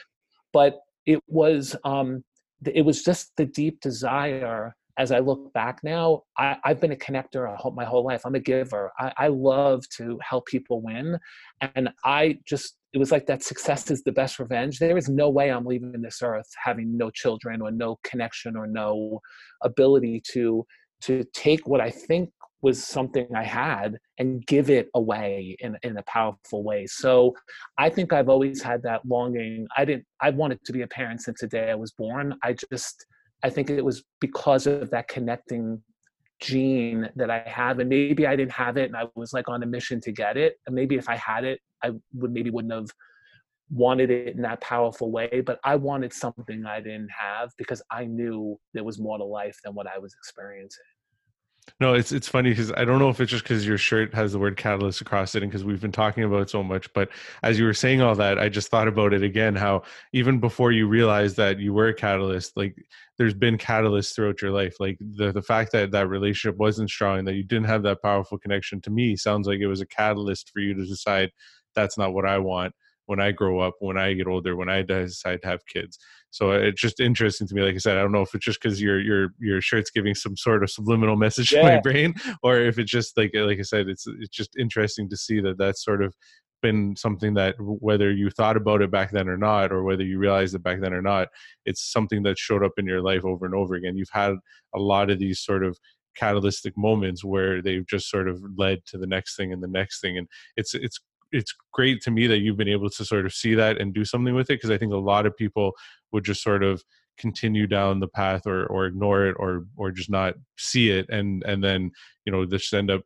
but it was um it was just the deep desire as I look back now, I, have been a connector my whole life. I'm a giver. I, I, love to help people win. And I just, it was like that success is the best revenge. There is no way I'm leaving this earth having no children or no connection or no ability to to take what I think was something I had and give it away in, in a powerful way. So I think I've always had that longing. I didn't I wanted to be a parent since the day I was born. I just I think it was because of that connecting gene that I have. And maybe I didn't have it and I was like on a mission to get it. And maybe if I had it, I would maybe wouldn't have wanted it in that powerful way. But I wanted something I didn't have because I knew there was more to life than what I was experiencing. No, it's it's funny because I don't know if it's just because your shirt has the word catalyst across it and because we've been talking about it so much. But as you were saying all that, I just thought about it again. How even before you realized that you were a catalyst, like there's been catalysts throughout your life. Like the the fact that that relationship wasn't strong, that you didn't have that powerful connection, to me sounds like it was a catalyst for you to decide that's not what I want when I grow up, when I get older, when I decide to have kids. So it's just interesting to me. Like I said, I don't know if it's just because your your your shirt's giving some sort of subliminal message yeah. to my brain, or if it's just like like I said, it's it's just interesting to see that that's sort of been something that whether you thought about it back then or not, or whether you realized it back then or not, it's something that showed up in your life over and over again. You've had a lot of these sort of catalytic moments where they've just sort of led to the next thing and the next thing and it's it's it's great to me that you've been able to sort of see that and do something with it because I think a lot of people would just sort of continue down the path or or ignore it or or just not see it and and then you know just end up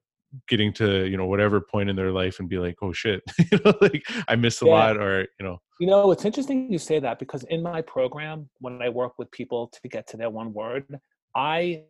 getting to you know whatever point in their life and be like oh shit you know like i missed a yeah. lot or you know you know it's interesting you say that because in my program when i work with people to get to their one word i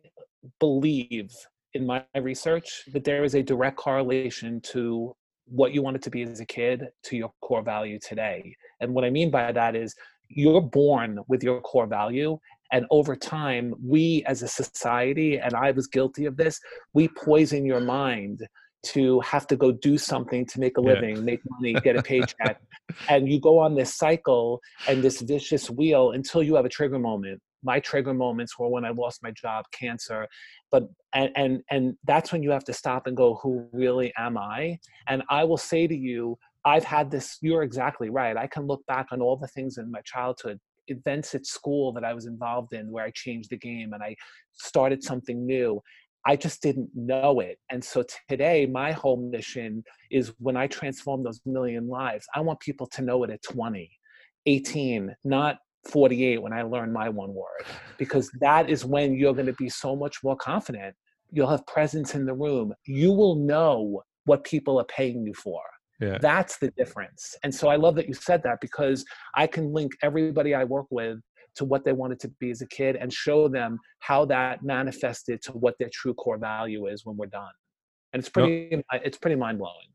believe in my research that there is a direct correlation to what you wanted to be as a kid to your core value today and what i mean by that is you're born with your core value and over time, we as a society, and I was guilty of this, we poison your mind to have to go do something to make a living, yeah. make money, get a paycheck. and you go on this cycle and this vicious wheel until you have a trigger moment. My trigger moments were when I lost my job, cancer. But and and and that's when you have to stop and go, who really am I? And I will say to you, I've had this, you're exactly right. I can look back on all the things in my childhood events at school that I was involved in where I changed the game and I started something new. I just didn't know it. And so today, my whole mission is when I transform those million lives, I want people to know it at 20, 18, not 48 when I learn my one word, because that is when you're going to be so much more confident. You'll have presence in the room. You will know what people are paying you for. Yeah. That's the difference. And so I love that you said that because I can link everybody I work with to what they wanted to be as a kid and show them how that manifested to what their true core value is when we're done. And it's pretty no. it's pretty mind blowing.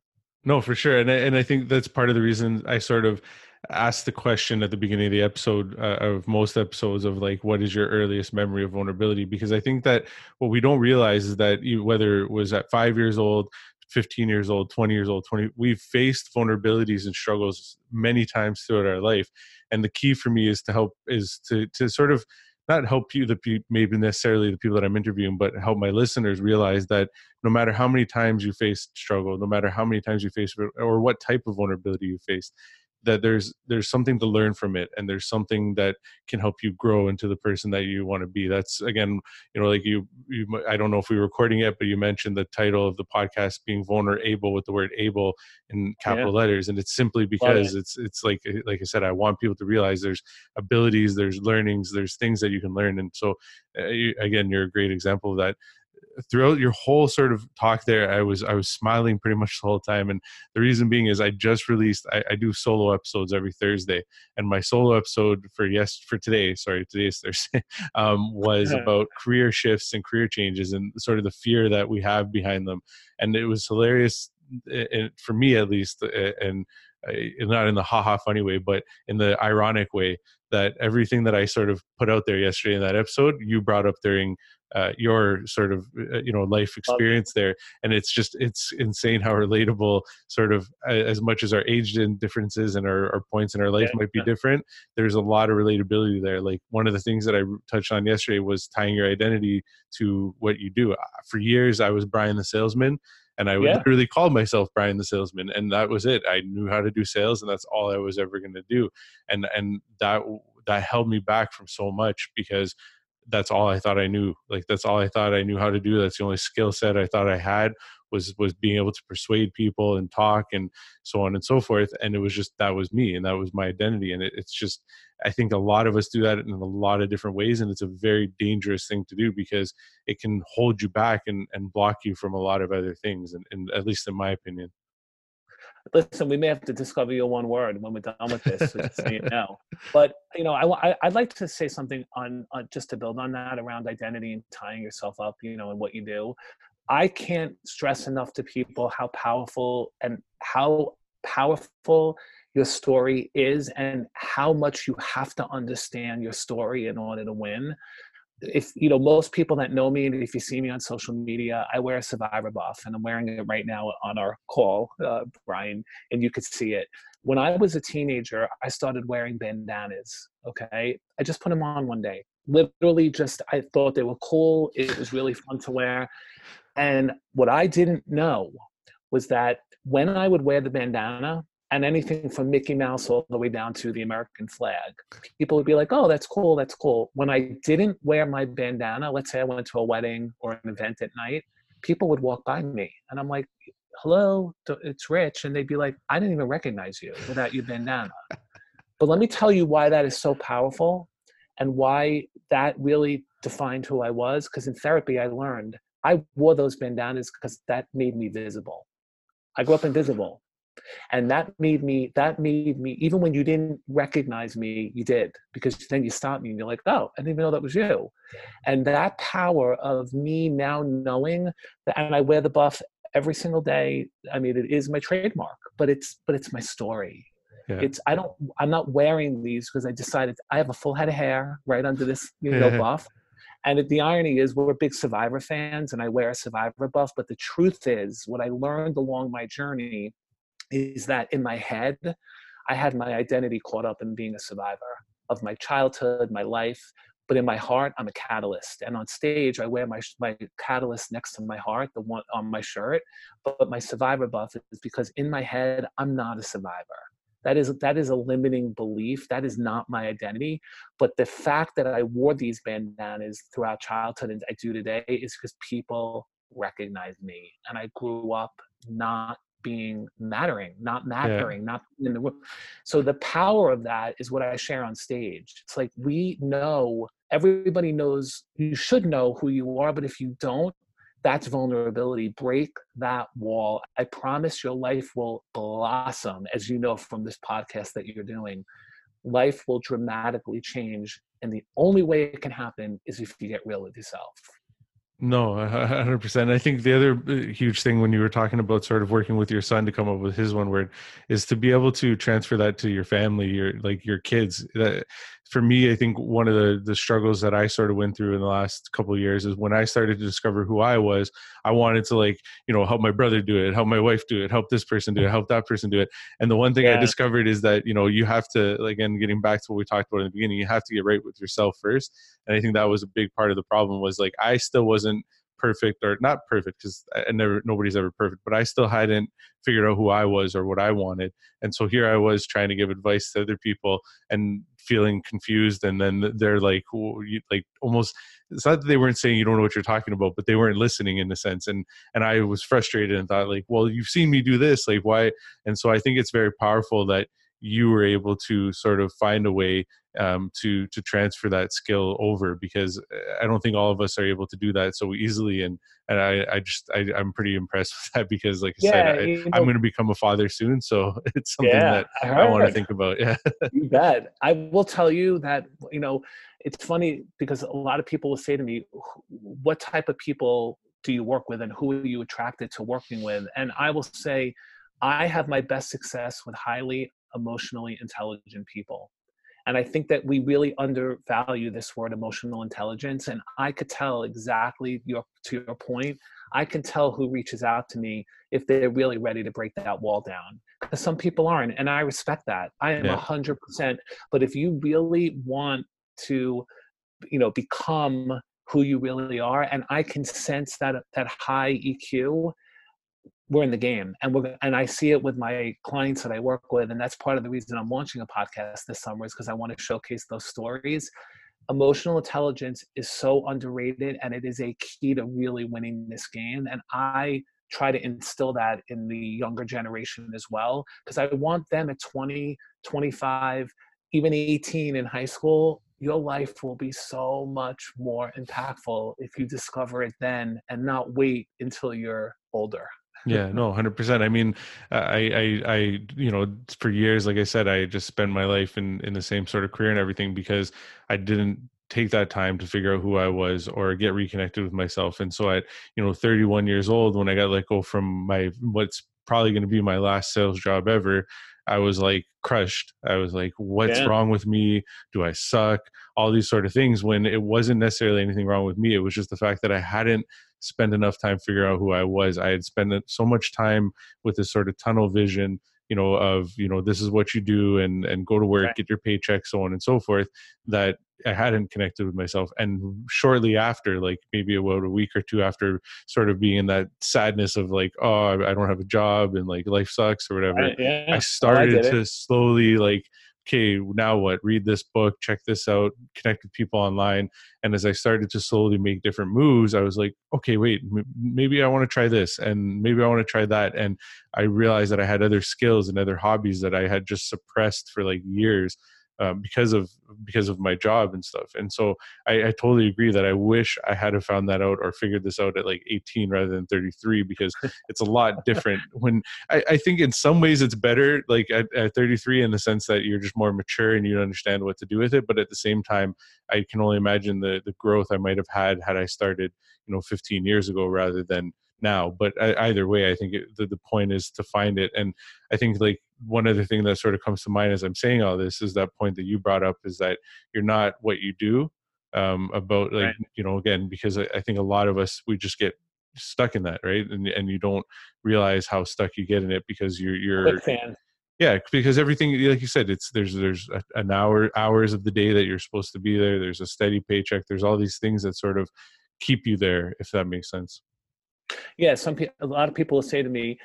No, for sure. And I, and I think that's part of the reason I sort of asked the question at the beginning of the episode uh, of most episodes of like what is your earliest memory of vulnerability? Because i think that what we don't realize is that you, whether it was at five years old 15 years old 20 years old 20 we've faced vulnerabilities and struggles many times throughout our life. And the key for me is to help is to to sort of not help you the maybe necessarily the people that i'm interviewing but help my listeners realize that no matter how many times you face struggle no matter how many times you face or what type of vulnerability you face that there's there's something to learn from it and there's something that can help you grow into the person that you want to be that's again you know like you, you i don't know if we were recording it but you mentioned the title of the podcast being vulnerable with the word able in capital yeah. letters and it's simply because it. it's it's like like i said i want people to realize there's abilities there's learnings there's things that you can learn and so uh, you, again you're a great example of that throughout your whole sort of talk there i was i was smiling pretty much the whole time. And the reason being is i just released i, I do solo episodes every thursday. And my solo episode for yes for today sorry today's thursday um, was about career shifts and career changes and sort of the fear that we have behind them. And it was hilarious and for me at least eh, and not in the haha funny way but in the ironic way that everything that i sort of put out there yesterday in that episode you brought up during uh, your sort of uh, you know life experience there. And it's just it's insane how relatable sort of as much as our age and differences and our, our points in our life yeah, might be yeah. different there's a lot of relatability there. Like one of the things that i touched on yesterday was tying your identity to what you do. For years i was brian the salesman and I yeah. literally called myself Brian the salesman, and that was it. I knew how to do sales, and that's all I was ever going to do, and and that that held me back from so much because that's all I thought I knew. Like that's all I thought I knew how to do. That's the only skill set I thought I had was was being able to persuade people and talk and so on and so forth. And it was just that was me and that was my identity. And it, it's just I think a lot of us do that in a lot of different ways, and it's a very dangerous thing to do because it can hold you back and and block you from a lot of other things. And, and at least in my opinion listen, we may have to discover your one word when we're done with this. Say it now. But you know, I, I would like to say something on, on just to build on that around identity and tying yourself up, you know, and what you do. I can't stress enough to people how powerful and how powerful your story is and how much you have to understand your story in order to win. If you know most people that know me and if you see me on social media i wear a survivor buff and i'm wearing it right now on our call uh, brian and you could see it. When i was a teenager i started wearing bandanas okay? I just put them on one day. Literally just i thought they were cool. It was really fun to wear and what i didn't know was that when i would wear the bandana and anything from Mickey Mouse all the way down to the American flag. People would be like, oh, that's cool, that's cool. When I didn't wear my bandana, let's say I went to a wedding or an event at night, people would walk by me and I'm like, hello, it's Rich. And they'd be like, I didn't even recognize you without your bandana. but let me tell you why that is so powerful. and why that really defined who I was. Because in therapy, I learned I wore those bandanas because that made me visible. I grew up invisible. And that made me, that made me, even when you didn't recognize me, you did, because then you stopped me and you're like, oh, I didn't even know that was you. And that power of me now knowing that, and I wear the buff every single day. I mean, it is my trademark, but it's, but it's my story. Yeah. It's I don't I'm not wearing these because I decided I have a full head of hair right under this you know buff. And the irony is we're big Survivor fans and I wear a Survivor buff, but the truth is what I learned along my journey is that in my head I had my identity caught up in being a survivor of my childhood, my life, but in my heart i'm a catalyst. And on stage i wear my my catalyst next to my heart the one on my shirt but my survivor buff is because in my head i'm not a survivor that is that is a limiting belief. That is not my identity. But the fact that i wore these bandanas throughout childhood and i do today is because people recognize me. And i grew up not being mattering not mattering yeah. not in the room. So the power of that is what i share on stage. It's like we know everybody knows you should know who you are but if you don't that's vulnerability. Break that wall. I promise your life will blossom, as you know from this podcast that you're doing. Life will dramatically change. And the only way it can happen is if you get real with yourself. No, hundred percent. I think the other uh, huge thing when you were talking about sort of working with your son to come up with his one word is to be able to transfer that to your family, your like your kids. That for me, I think one of the the struggles that I sort of went through in the last couple of years is when I started to discover who I was. I wanted to like you know help my brother do it, help my wife do it, help this person do it, help that person do it. And the one thing yeah. I discovered is that you know you have to like again getting back to what we talked about in the beginning, you have to get right with yourself first. And I think that was a big part of the problem was like I still wasn't perfect or not perfect because I never nobody's ever perfect, but I still hadn't figured out who I was or what I wanted. And so here I was trying to give advice to other people and feeling confused. And then they're like, like almost, it's not that they weren't saying you don't know what you're talking about, but they weren't listening in a sense. And, and I was frustrated and thought like, well, you've seen me do this, like why? And so I think it's very powerful that you were able to sort of find a way um, to to transfer that skill over because uh, I don't think all of us are able to do that so easily and and I, I just I, am pretty impressed with that because like I yeah, said I, you know, I'm going to become a father soon so it's something yeah, that I, I want to think about yeah. You bet. I will tell you that you know it's funny because a lot of people will say to me what type of people do you work with and who are you attracted to working with? And I will say I have my best success with highly emotionally intelligent people. And I think that we really undervalue this word emotional intelligence. And I could tell exactly your to your point. I can tell who reaches out to me if they're really ready to break that wall down. Because some people aren't, and I respect that. I am a hundred percent. But if you really want to, you know, become who you really are, and I can sense that that high EQ we're in the game and we're and i see it with my clients that i work with and that's part of the reason i'm launching a podcast this summer is because i want to showcase those stories. Emotional intelligence is so underrated and it is a key to really winning this game and i try to instill that in the younger generation as well because i want them at 20 25 even 18 in high school your life will be so much more impactful if you discover it then and not wait until you're older yeah no 100% i mean I, I i you know for years like i said i just spent my life in in the same sort of career and everything because i didn't take that time to figure out who i was or get reconnected with myself and so at you know 31 years old when i got let go from my what's probably going to be my last sales job ever I was like crushed. I was like, what's yeah. wrong with me? Do I suck? All these sort of things when it wasn't necessarily anything wrong with me. It was just the fact that I hadn't spend enough time figuring out who I was. I had spent so much time with this sort of tunnel vision, you know, of you know this is what you do and and go to work, right. get your paycheck, so on and so forth. That I hadn't connected with myself. And shortly after, like maybe about a week or two after, sort of being in that sadness of like, oh, I don't have a job and like life sucks or whatever. I, yeah. I started well, I to slowly like okay, now what? Read this book, check this out, connect with people online. And as I started to slowly make different moves, I was like, okay, wait, m- maybe I want to try this and maybe I want to try that. And I realized that I had other skills and other hobbies that I had just suppressed for like years. Uh, because of because of my job and stuff. And so I, I totally agree that I wish I had have found that out or figured this out at like 18 rather than 33 because it's a lot different. When I, I think in some ways it's better like at, at 33 in the sense that you're just more mature and you understand what to do with it. But at the same time, I can only imagine the the growth I might have had had I started you know 15 years ago rather than now but either way i think it, the, the point is to find it and i think like one other thing that sort of comes to mind as i'm saying all this is that point that you brought up is that you're not what you do um, about like right. you know again because I, I, think a lot of us we just get stuck in that right and and you don't realize how stuck you get in it because you're you're fan. yeah because everything like you said it's there's there's a, an hour hours of the day that you're supposed to be there there's a steady paycheck there's all these things that sort of keep you there if that makes sense yeah, some people, a lot of people will say to me,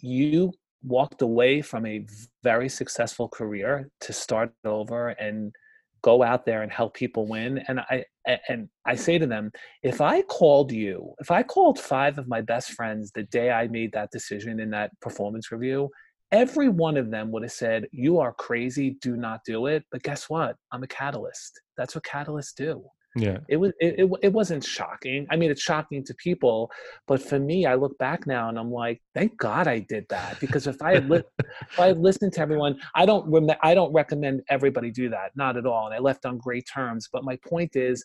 "You walked away from a very successful career to start over and go out there and help people win." And I and I say to them, if I called you, if I called five of my best friends the day I made that decision in that performance review, every one of them would have said, "You are crazy. Do not do it." But guess what? I'm a catalyst. That's what catalysts do yeah. It was it, it, it wasn't shocking. I mean it's shocking to people but for me i look back now and i'm like thank god i did that because if i had li- if i had listened to everyone i don't rem- i don't recommend everybody do that not at all and i left on great terms but my point is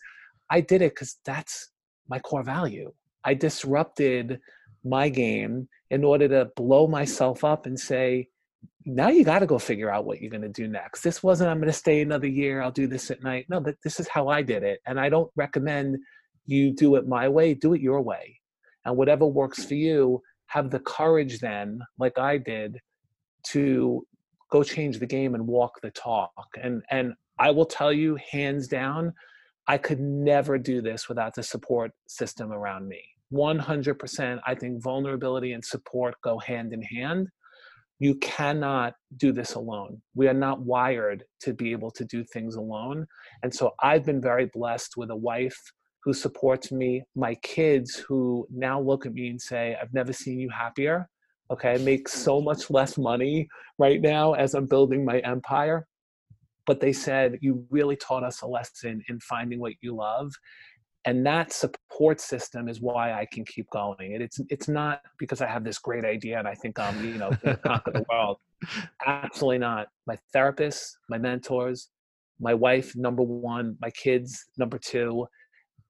i did it because that's my core value. I disrupted my game in order to blow myself up and say now you got to go figure out what you're going to do next. This wasn't, I'm going to stay another year. I'll do this at night. No, but this is how I did it. And I don't recommend you do it my way, do it your way. And whatever works for you, have the courage then, like I did, to go change the game and walk the talk. And, and I will tell you, hands down, I could never do this without the support system around me. 100%. I think vulnerability and support go hand in hand you cannot do this alone. We are not wired to be able to do things alone. And so I've been very blessed with a wife who supports me, my kids who now look at me and say, I've never seen you happier. Okay, I make so much less money right now as I'm building my empire. But they said, You really taught us a lesson in finding what you love and that support system is why I can keep going. And it's it's not because I have this great idea and I think I'm you know conquer the world. Absolutely not. My therapists, my mentors, my wife number one, my kids number two,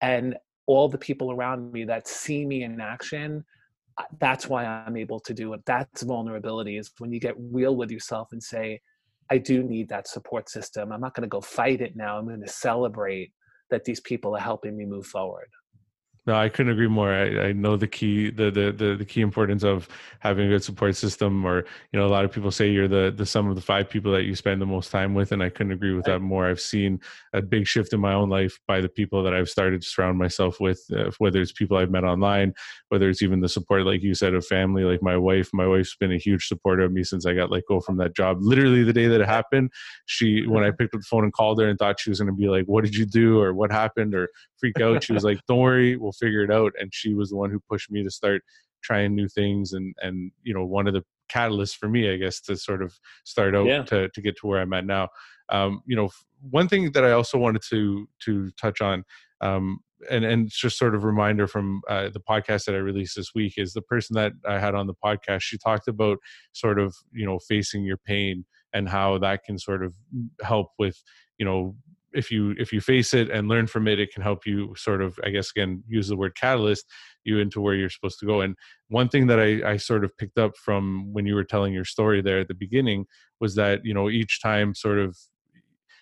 and all the people around me that see me in action. That's why I'm able to do it. That's vulnerability is when you get real with yourself and say, I do need that support system. I'm not going to go fight it now. I'm going to celebrate that these people are helping me move forward. No, I couldn't agree more. I, I know the key, the, the, the the key importance of having a good support system. Or you know, a lot of people say you're the the sum of the five people that you spend the most time with, and I couldn't agree with that more. I've seen a big shift in my own life by the people that I've started to surround myself with, uh, whether it's people I've met online, whether it's even the support, like you said, of family, like my wife. My wife's been a huge supporter of me since I got let go from that job. Literally the day that it happened, she when I picked up the phone and called her and thought she was going to be like, "What did you do?" or "What happened?" or freak out. She was like, "Don't worry, we'll figure it out." And she was the one who pushed me to start trying new things and and you know one of the catalysts for me, I guess, to sort of start out yeah. to to get to where I'm at now. Um, you know, one thing that I also wanted to to touch on. Um, and and just sort of reminder from uh, the podcast that I released this week is the person that I had on the podcast. She talked about sort of you know facing your pain and how that can sort of help with you know if you if you face it and learn from it it can help you sort of i guess again use the word catalyst you into where you're supposed to go. And one thing that i i sort of picked up from when you were telling your story there at the beginning was that you know each time sort of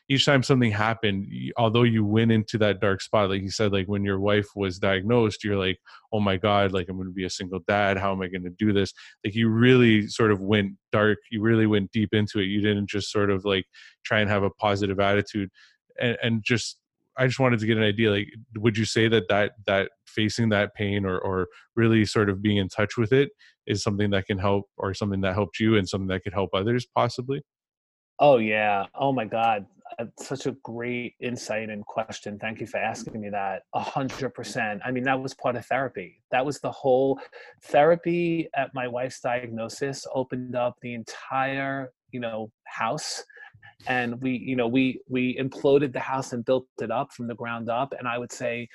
each time something happened although you went into that dark spot like you said like when your wife was diagnosed you're like oh my god like i'm going to be a single dad. How am i going to do this? Like you really sort of went dark. You really went deep into it. You didn't just sort of like try and have a positive attitude and, and just I just wanted to get an idea. Like, would you say that that that facing that pain or or really sort of being in touch with it is something that can help, or something that helped you, and something that could help others possibly? Oh yeah. Oh my God. That's such a great insight and question. Thank you for asking me that. A hundred percent. I mean, that was part of therapy. That was the whole therapy at my wife's diagnosis opened up the entire, you know, house and we you know we we imploded the house and built it up from the ground up. And i would say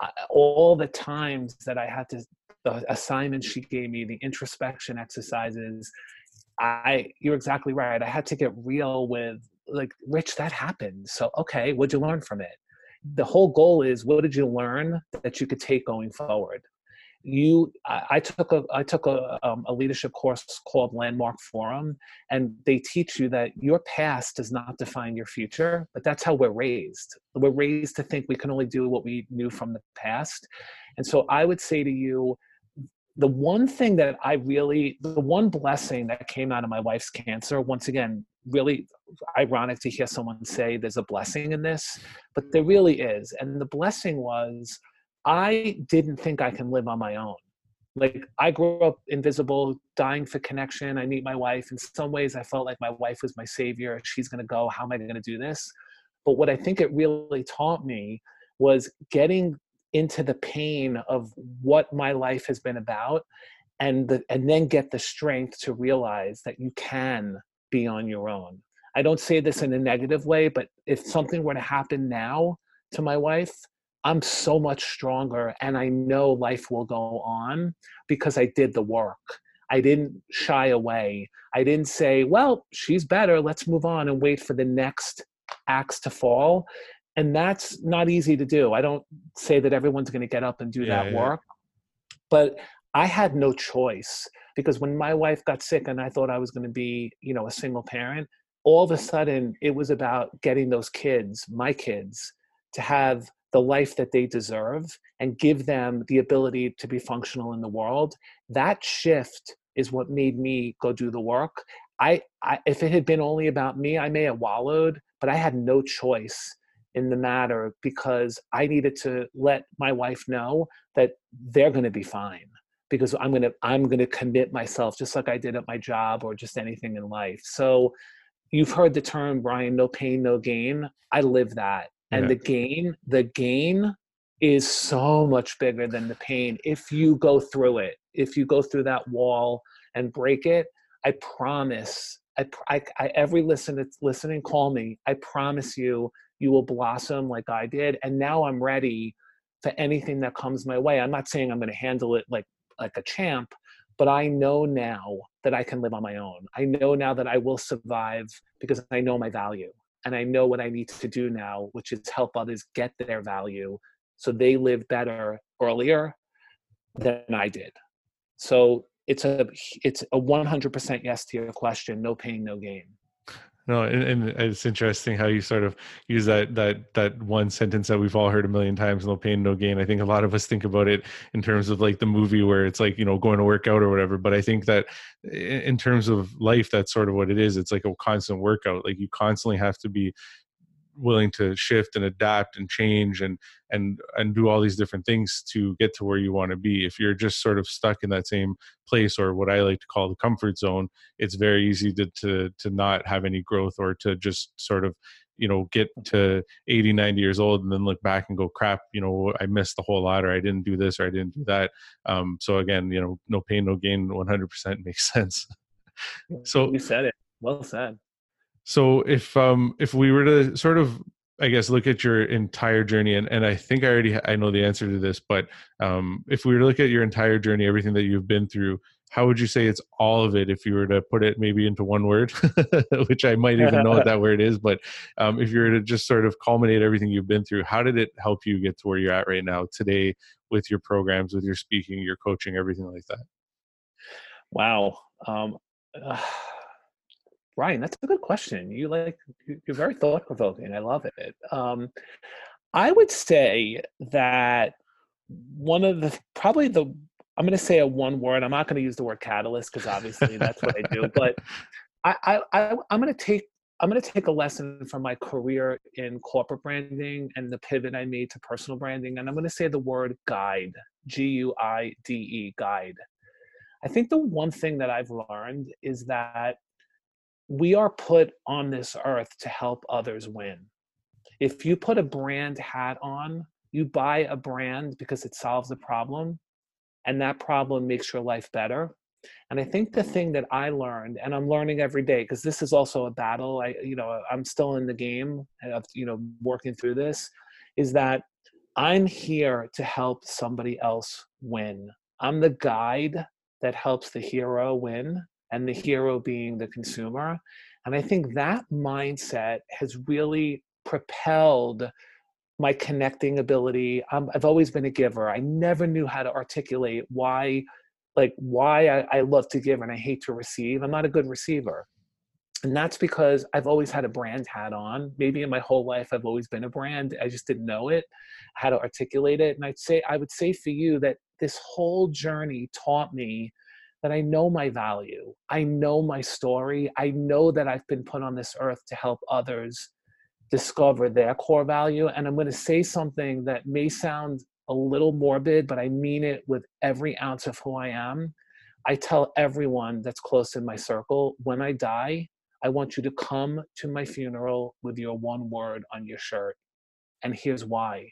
uh, all the times that i had to the assignments she gave me the introspection exercises i you're exactly right. I had to get real with like rich that happened. So okay what'd you learn from it? The whole goal is what did you learn that you could take going forward you I, I, took a i took a, um, a leadership course called landmark forum and they teach you that your past does not define your future but that's how we're raised. We're raised to think we can only do what we knew from the past. And so i would say to you the one thing that i really the one blessing that came out of my wife's cancer once again really ironic to hear someone say there's a blessing in this but there really is. And the blessing was I didn't think I can live on my own. Like I grew up invisible, dying for connection. I meet my wife. In some ways, I felt like my wife was my savior. She's going to go. How am I going to do this? But what I think it really taught me was getting into the pain of what my life has been about and the, and then get the strength to realize that you can be on your own. I don't say this in a negative way, but if something were to happen now to my wife, I'm so much stronger and I know life will go on because I did the work. I didn't shy away. I didn't say, well, she's better. Let's move on and wait for the next axe to fall. And that's not easy to do. I don't say that everyone's going to get up and do yeah, that yeah. work. But I had no choice because when my wife got sick and I thought I was going to be, you know, a single parent, all of a sudden it was about getting those kids, my kids, to have the life that they deserve and give them the ability to be functional in the world that shift is what made me go do the work. I, I, if it had been only about me i may have wallowed but i had no choice in the matter because i needed to let my wife know that they're going to be fine because i'm going to i'm going to commit myself just like i did at my job or just anything in life. So you've heard the term brian no pain no gain. I live that and yeah. the gain the gain is so much bigger than the pain. If you go through it if you go through that wall and break it i promise i, I, I every listener listening call me i promise you you will blossom like i did. And now i'm ready for anything that comes my way. I'm not saying i'm going to handle it like like a champ but i know now that i can live on my own. I know now that i will survive because i know my value and I know what I need to do now, which is help others get their value so they live better earlier than I did. So it's a it's a 100% yes to your question, no pain, no gain no and, and, it's interesting how you sort of use that that that one sentence that we've all heard a million times no pain no gain. I think a lot of us think about it in terms of like the movie where it's like you know going to work out or whatever but i think that in terms of life that's sort of what it is. It's like a constant workout. Like you constantly have to be willing to shift and adapt and change and and and do all these different things to get to where you want to be. If you're just sort of stuck in that same place or what i like to call the comfort zone it's very easy to to to not have any growth or to just sort of you know get to 80 90 years old and then look back and go crap you know i missed the whole lot or i didn't do this or i didn't do that. Um so again you know no pain no gain 100% makes sense. So you said it. Well said so if um if we were to sort of I guess look at your entire journey and, and I think I already I know the answer to this, but um if we were to look at your entire journey, everything that you've been through, how would you say it's all of it if you were to put it maybe into one word, which I might even know what that word is, but um, if you were to just sort of culminate everything you've been through, how did it help you get to where you're at right now today with your programs, with your speaking, your coaching, everything like that? Wow. Um, uh Ryan, that's a good question. You like you're very thought provoking. I love it. Um, I would say that one of the probably the I'm going to say a one word. I'm not going to use the word catalyst because obviously that's what I do. But I, I, I I'm going to take I'm going to take a lesson from my career in corporate branding and the pivot I made to personal branding, and I'm going to say the word guide. G U I D E guide. I think the one thing that I've learned is that we are put on this earth to help others win. If you put a brand hat on, you buy a brand because it solves a problem, and that problem makes your life better. And I think the thing that I learned, and I'm learning every day, because this is also a battle. I, you know, I'm still in the game of, you know, working through this, is that I'm here to help somebody else win. I'm the guide that helps the hero win, and the hero being the consumer. And I think that mindset has really propelled my connecting ability. Um, I've always been a giver. I never knew how to articulate why, like, why I, I love to give and I hate to receive. I'm not a good receiver. And that's because I've always had a brand hat on. Maybe in my whole life, I've always been a brand. I just didn't know it, how to articulate it. And I'd say, I would say for you that this whole journey taught me that I know my value. I know my story. I know that I've been put on this earth to help others discover their core value. And I'm going to say something that may sound a little morbid, but I mean it with every ounce of who I am. I tell everyone that's close in my circle when I die, I want you to come to my funeral with your one word on your shirt. And here's why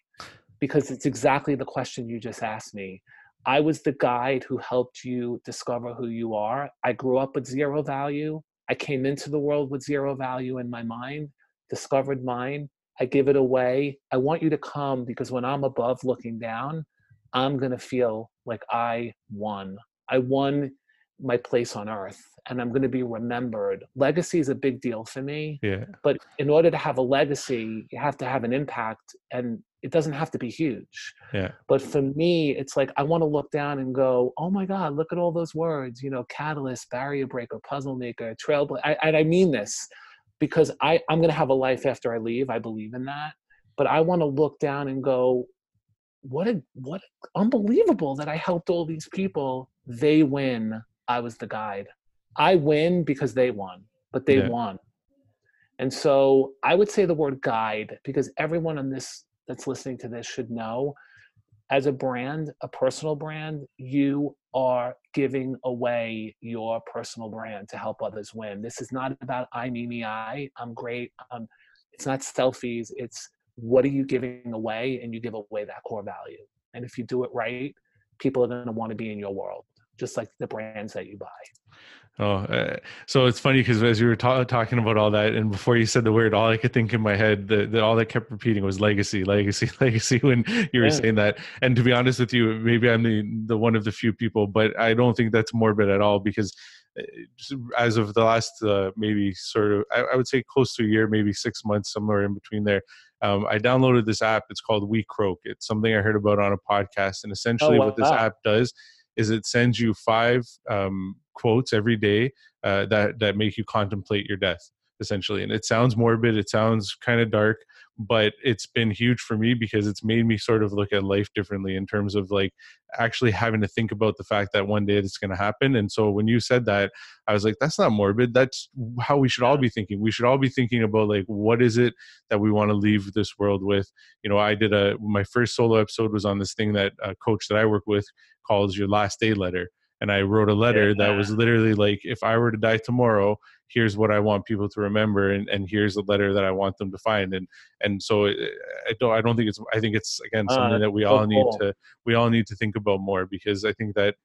because it's exactly the question you just asked me. I was the guide who helped you discover who you are. I grew up with zero value. I came into the world with zero value in my mind discovered mine. I give it away. I want you to come because when I'm above looking down, I'm going to feel like I won. I won my place on earth and I'm going to be remembered. Legacy is a big deal for me. Yeah. But in order to have a legacy, you have to have an impact and it doesn't have to be huge. Yeah. But for me, it's like I want to look down and go, "Oh my god, look at all those words, you know, catalyst, barrier breaker, puzzle maker, trailblazer." I, I mean this because I, I'm going to have a life after I leave. I believe in that. But I want to look down and go, what a, what unbelievable that I helped all these people. They win. I was the guide. I win because they won, but they yeah. won. And so I would say the word guide because everyone on this that's listening to this should know as a brand, a personal brand, you are giving away your personal brand to help others win. This is not about I, me, me, I. I'm great. Um, it's not selfies. It's what are you giving away, and you give away that core value. And if you do it right, people are going to want to be in your world, just like the brands that you buy. Oh, uh, so it's funny because as you were ta- talking about all that, and before you said the word, all I could think in my head, that all that kept repeating was legacy, legacy, legacy. When you were yeah. saying that, and to be honest with you, maybe I'm the the one of the few people, but I don't think that's morbid at all because uh, as of the last uh, maybe sort of, I, I, would say close to a year, maybe six months, somewhere in between there. Um, I downloaded this app. It's called WeCroak. It's something I heard about on a podcast, and essentially, oh, wow. what this app does is it sends you five um, quotes every day uh, that that make you contemplate your death essentially and it sounds morbid it sounds kind of dark but it's been huge for me because it's made me sort of look at life differently in terms of like actually having to think about the fact that one day it's going to happen and so when you said that i was like that's not morbid that's how we should all be thinking we should all be thinking about like what is it that we want to leave this world with you know i did a my first solo episode was on this thing that a coach that i work with calls your last day letter and I wrote a letter yeah. that was literally like, if I were to die tomorrow, here's what I want people to remember, and, and here's the letter that I want them to find. And and so I don't I don't think it's I think it's again uh, something uh, that we so all need cool. to we all need to think about more because I think that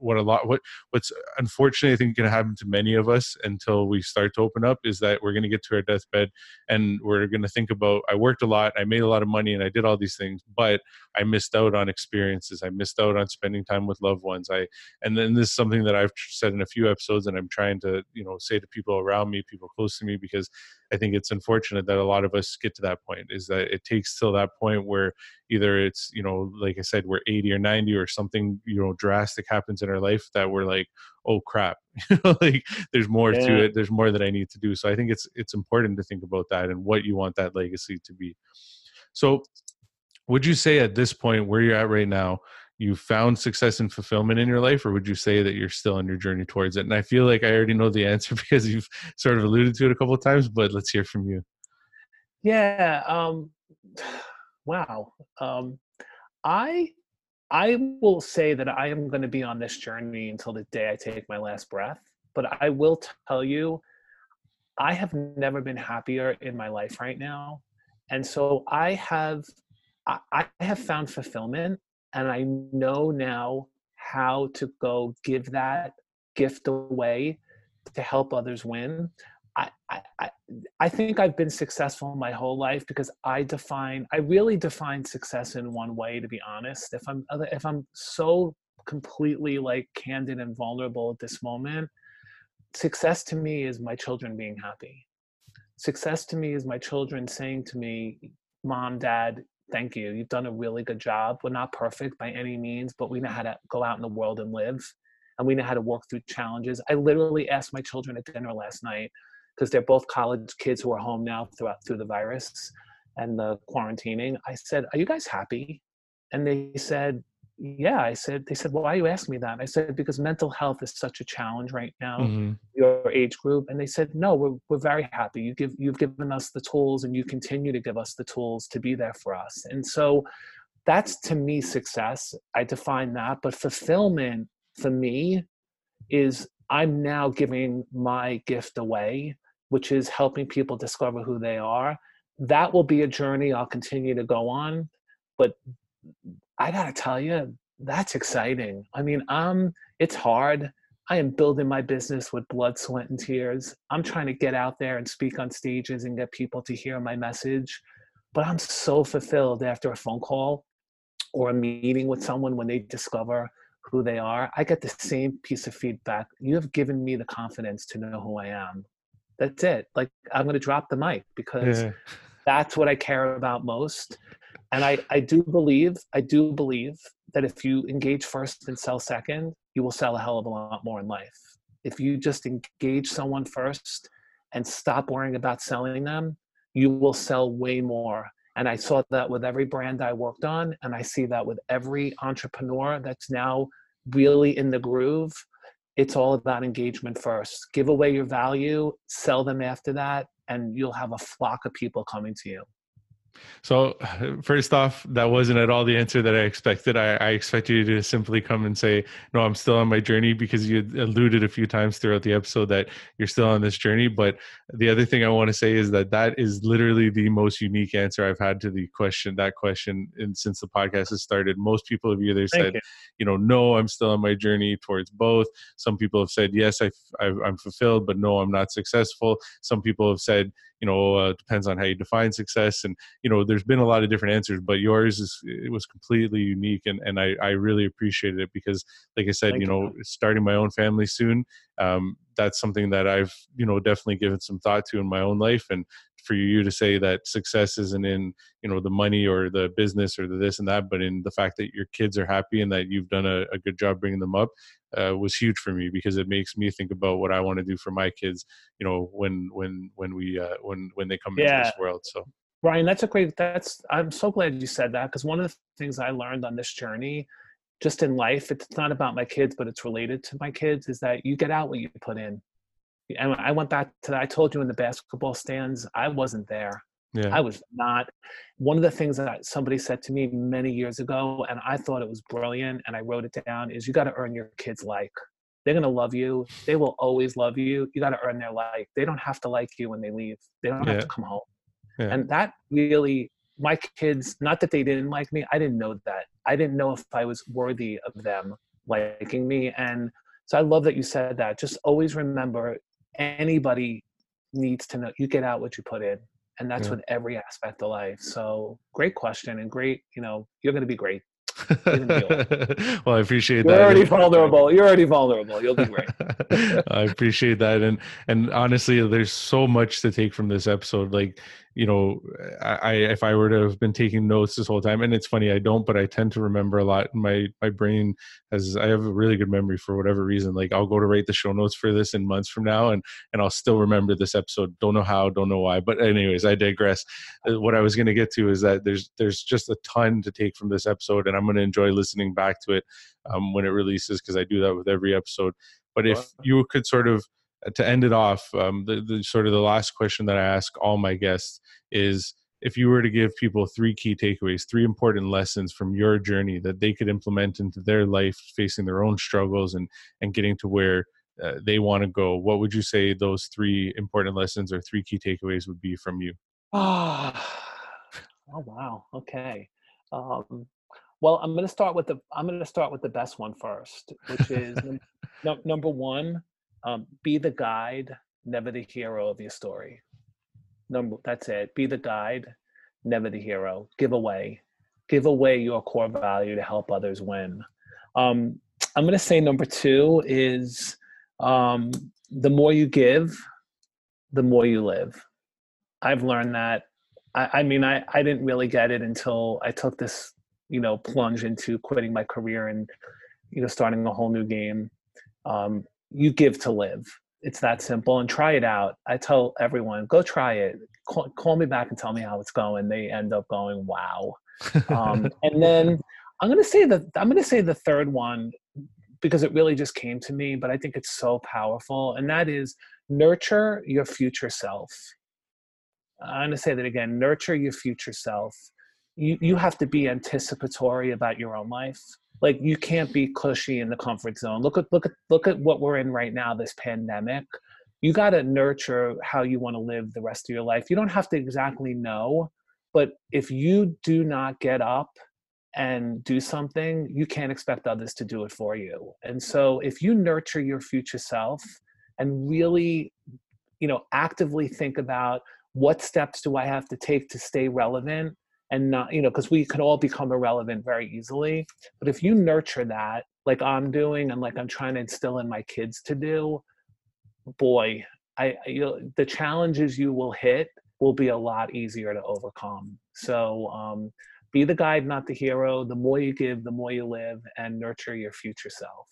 what a lot what what's unfortunately I think going to happen to many of us until we start to open up is that we're going to get to our deathbed and we're going to think about I worked a lot, I made a lot of money, and I did all these things, but I missed out on experiences. I missed out on spending time with loved ones. I and then this is something that I've said in a few episodes, and I'm trying to you know say to people around me, people close to me, because I think it's unfortunate that a lot of us get to that point. Is that it takes till that point where either it's you know like I said we're 80 or 90 or something you know drastic happens in our life that we're like oh crap like there's more yeah. to it there's more that I need to do. So I think it's it's important to think about that and what you want that legacy to be. So would you say at this point where you're at right now you found success and fulfillment in your life or would you say that you're still on your journey towards it and i feel like i already know the answer because you've sort of alluded to it a couple of times but let's hear from you yeah um wow um i i will say that i am going to be on this journey until the day i take my last breath but i will tell you i have never been happier in my life right now and so i have I, have found fulfillment and I know now how to go give that gift away to help others win. I, I, I think I've been successful my whole life because I define, I really define success in one way, to be honest. If I'm, if I'm so completely like candid and vulnerable at this moment, success to me is my children being happy. Success to me is my children saying to me, Mom, Dad, thank you. You've done a really good job. We're not perfect by any means, but we know how to go out in the world and live. And we know how to work through challenges. I literally asked my children at dinner last night, because they're both college kids who are home now throughout through the virus and the quarantining. I said, "Are you guys happy?" And they said, "Yeah." I said, "They said, well, why are you asking me that?" I said, "Because mental health is such a challenge right now, mm-hmm. your age group." And they said, "No, we're we're very happy. You give you've given us the tools, and you continue to give us the tools to be there for us." And so, that's to me success. I define that, but fulfillment for me is I'm now giving my gift away which is helping people discover who they are. That will be a journey I'll continue to go on. But I gotta tell you, that's exciting. I mean, um, it's hard. I am building my business with blood, sweat, and tears. I'm trying to get out there and speak on stages and get people to hear my message. But I'm so fulfilled after a phone call or a meeting with someone when they discover who they are. I get the same piece of feedback. You have given me the confidence to know who I am that's it. Like i'm going to drop the mic because yeah. that's what i care about most. And i i do believe i do believe that if you engage first and sell second you will sell a hell of a lot more in life. If you just engage someone first and stop worrying about selling them you will sell way more. And i saw that with every brand i worked on and i see that with every entrepreneur that's now really in the groove it's all about engagement first. Give away your value, sell them after that, and you'll have a flock of people coming to you. So, first off, that wasn't at all the answer that I expected. I, I expect you to simply come and say, "No, I'm still on my journey," because you alluded a few times throughout the episode that you're still on this journey. But the other thing I want to say is that that is literally the most unique answer I've had to the question. That question, and since the podcast has started, most people have either said, you. you. know, no, I'm still on my journey towards both. Some people have said, yes, I, I, I'm fulfilled, but no, I'm not successful. Some people have said, you know uh, depends on how you define success and you know there's been a lot of different answers but yours is it was completely unique and and i i really appreciated it because like i said Thank you know starting my own family soon um, that's something that i've you know definitely given some thought to in my own life and for you to say that success isn't in you know the money or the business or the this and that but in the fact that your kids are happy and that you've done a, a good job bringing them up uh, was huge for me because it makes me think about what I want to do for my kids. You know, when when when we uh, when when they come yeah. into this world. So. Brian, that's a great. That's I'm so glad you said that because one of the things I learned on this journey, just in life, it's not about my kids, but it's related to my kids. Is that you get out what you put in. And I went back to that. I told you in the basketball stands, I wasn't there. Yeah. I was not. One of the things that somebody said to me many years ago, and I thought it was brilliant, and I wrote it down, is you got to earn your kids' like. They're going to love you. They will always love you. You got to earn their like. They don't have to like you when they leave. They don't yeah. have to come home. Yeah. And that really, my kids, not that they didn't like me, I didn't know that. I didn't know if I was worthy of them liking me. And so I love that you said that. Just always remember anybody needs to know you get out what you put in and that's yeah. with every aspect of life so great question and great you know you're going to be great well, I appreciate You're that. You're already vulnerable. You're already vulnerable. You'll be great. I appreciate that, and and honestly, there's so much to take from this episode. Like you know, I if I were to have been taking notes this whole time, and it's funny I don't, but I tend to remember a lot. My my brain has I have a really good memory for whatever reason. Like I'll go to write the show notes for this in months from now, and and I'll still remember this episode. Don't know how, don't know why, but anyways, I digress. Uh, what I was going to get to is that there's there's just a ton to take from this episode, and I'm going to enjoy listening back to it um, when it releases because I do that with every episode. But if you could sort of to end it off, um, the, the sort of the last question that I ask all my guests is if you were to give people three key takeaways, three important lessons from your journey that they could implement into their life, facing their own struggles and and getting to where uh, they want to go, what would you say those three important lessons or three key takeaways would be from you? oh wow. Okay. Um, well, I'm going to start with the I'm going to start with the best one first, which is no, number one, um, be the guide, never the hero of your story. Number that's it. Be the guide, never the hero. Give away, give away your core value to help others win. Um, I'm going to say number two is um, the more you give, the more you live. I've learned that. I, I mean, I, I didn't really get it until I took this, you know, plunge into quitting my career and, you know, starting a whole new game. Um, you give to live. It's that simple and try it out. I tell everyone, go try it. Call, call me back and tell me how it's going. They end up going, wow. Um, and then I'm going to say that I'm going to say the third one because it really just came to me, but I think it's so powerful. And that is nurture your future self. I'm going to say that again nurture your future self. You, you have to be anticipatory about your own life. Like you can't be cushy in the comfort zone. Look at look at look at what we're in right now, this pandemic. You got to nurture how you want to live the rest of your life. You don't have to exactly know, but if you do not get up and do something, you can't expect others to do it for you. And so if you nurture your future self and really, you know, actively think about what steps do I have to take to stay relevant and not, you know, because we can all become irrelevant very easily. But if you nurture that, like I'm doing and like I'm trying to instill in my kids to do, boy, I, I the challenges you will hit will be a lot easier to overcome. So um, be the guide, not the hero. The more you give, the more you live, and nurture your future self.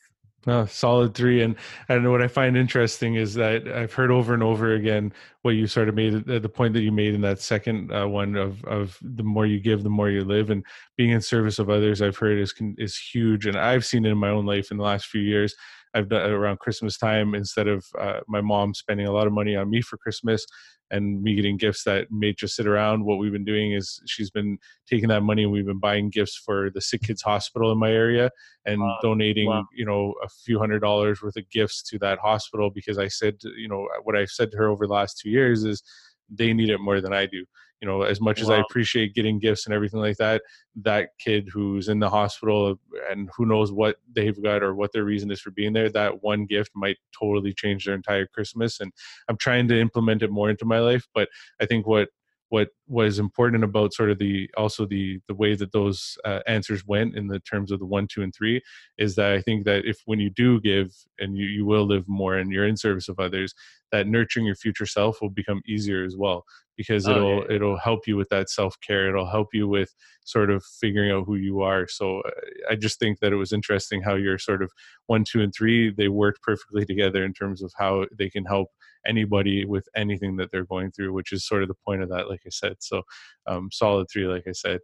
Oh, solid three. And and what I find interesting is that I've heard over and over again what you sort of made the point that you made in that second uh, one of of the more you give, the more you live, and being in service of others. I've heard is is huge, and I've seen it in my own life in the last few years. I've done around Christmas time instead of uh, my mom spending a lot of money on me for Christmas and me getting gifts that may just sit around. What we've been doing is she's been taking that money and we've been buying gifts for the sick kids hospital in my area and wow. donating, wow. you know, a few hundred dollars worth of gifts to that hospital because I said, you know, what I've said to her over the last two years is they need it more than I do you know as much wow. as i appreciate getting gifts and everything like that that kid who's in the hospital and who knows what they've got or what their reason is for being there that one gift might totally change their entire christmas and i'm trying to implement it more into my life but i think what what was important about sort of the also the the way that those uh, answers went in the terms of the one two and three is that i think that if when you do give and you, you will live more and you're in service of others that nurturing your future self will become easier as well because it'll oh, yeah. it'll help you with that self-care it'll help you with sort of figuring out who you are so uh, i just think that it was interesting how you're sort of one two and three they worked perfectly together in terms of how they can help anybody with anything that they're going through which is sort of the point of that like i said so um, solid three like i said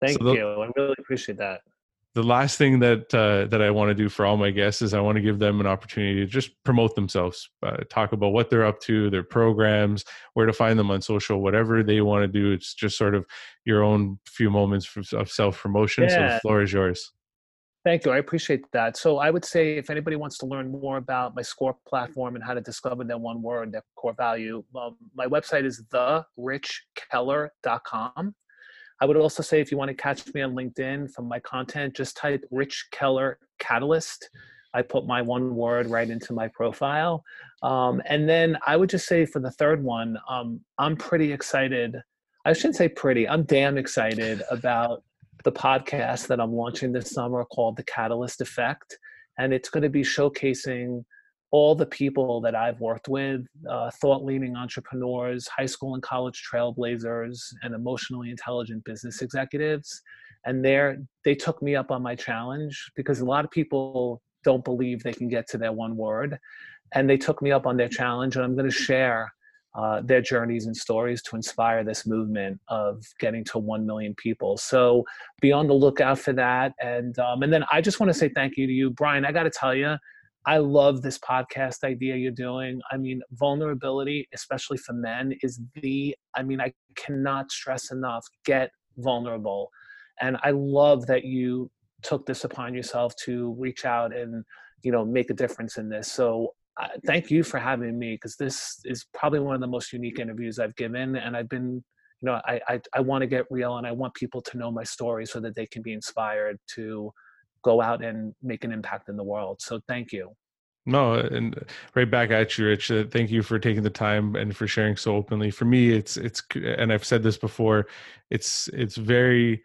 thank so you i really appreciate that the last thing that uh, that I want to do for all my guests is I want to give them an opportunity to just promote themselves, uh, talk about what they're up to, their programs, where to find them on social, whatever they want to do. It's just sort of your own few moments of self promotion. Yeah. So the floor is yours. Thank you. I appreciate that. So I would say if anybody wants to learn more about my SCORE platform and how to discover that one word, that core value, um, my website is therichkeller.com. I would also say if you want to catch me on LinkedIn from my content, just type Rich Keller Catalyst. I put my one word right into my profile. Um, and then I would just say for the third one, um, I'm pretty excited. I shouldn't say pretty, I'm damn excited about the podcast that I'm launching this summer called The Catalyst Effect. And it's going to be showcasing all the people that I've worked with, uh, thought leading entrepreneurs, high school and college trailblazers, and emotionally intelligent business executives. And there, they took me up on my challenge because a lot of people don't believe they can get to their one word. And they took me up on their challenge, and I'm going to share uh, their journeys and stories to inspire this movement of getting to 1 million people. So be on the lookout for that. And, um, and then I just want to say thank you to you, Brian. I got to tell you, I love this podcast idea you're doing. I mean, vulnerability, especially for men, is the, I mean, I cannot stress enough get vulnerable. And I love that you took this upon yourself to reach out and, you know, make a difference in this. So uh, thank you for having me because this is probably one of the most unique interviews I've given. And I've been, you know, I, I, I want to get real and I want people to know my story so that they can be inspired to go out and make an impact in the world. So thank you. No, and right back at you, Rich. Uh, thank you for taking the time and for sharing so openly. For me, it's it's, and I've said this before. It's it's very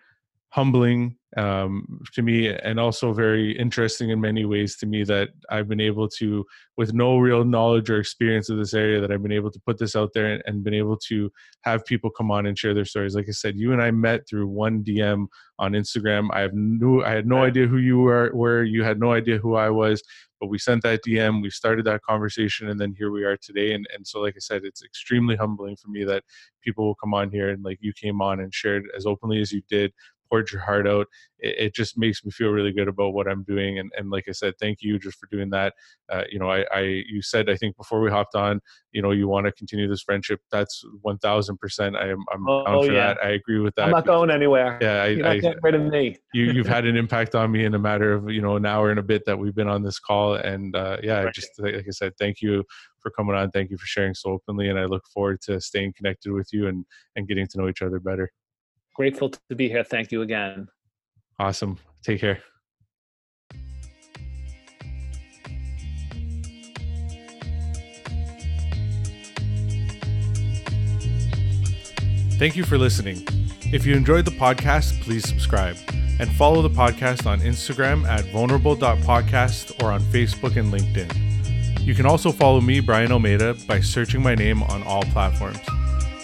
humbling um, to me and also very interesting in many ways to me that I've been able to, with no real knowledge or experience of this area, that I've been able to put this out there and, and been able to have people come on and share their stories. Like I said, you and I met through one DM on Instagram. I have no, I had no idea who you were, were. You had no idea who I was, but we sent that DM. We started that conversation, and then here we are today. And and so, like I said, it's extremely humbling for me that people will come on here and like you came on and shared as openly as you did poured your heart out it, it, just makes me feel really good about what i'm doing and, and like i said thank you just for doing that uh, you know I, I you said i think before we hopped on you know you want to continue this friendship that's 1000% i am i'm oh, down for yeah. that i agree with that i'm not going anywhere yeah I, you're not I, getting rid of me you you've had an impact on me in a matter of you know an hour and a bit that we've been on this call and uh, yeah right. just like i said thank you for coming on thank you for sharing so openly and i look forward to staying connected with you and and getting to know each other better grateful to be here thank you again Awesome. Take care. Thank you for listening. If you enjoyed the podcast, please subscribe and follow the podcast on Instagram at vulnerable.podcast or on Facebook and LinkedIn. You can also follow me, Brian Almeida, by searching my name on all platforms.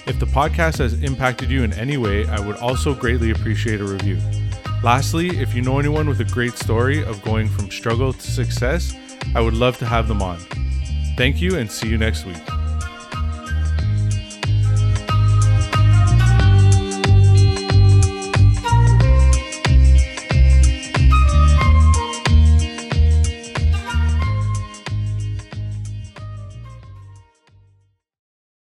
If the podcast has impacted you in any way, I would also greatly appreciate a review. Lastly, if you know anyone with a great story of going from struggle to success, I would love to have them on. Thank you and see you next week.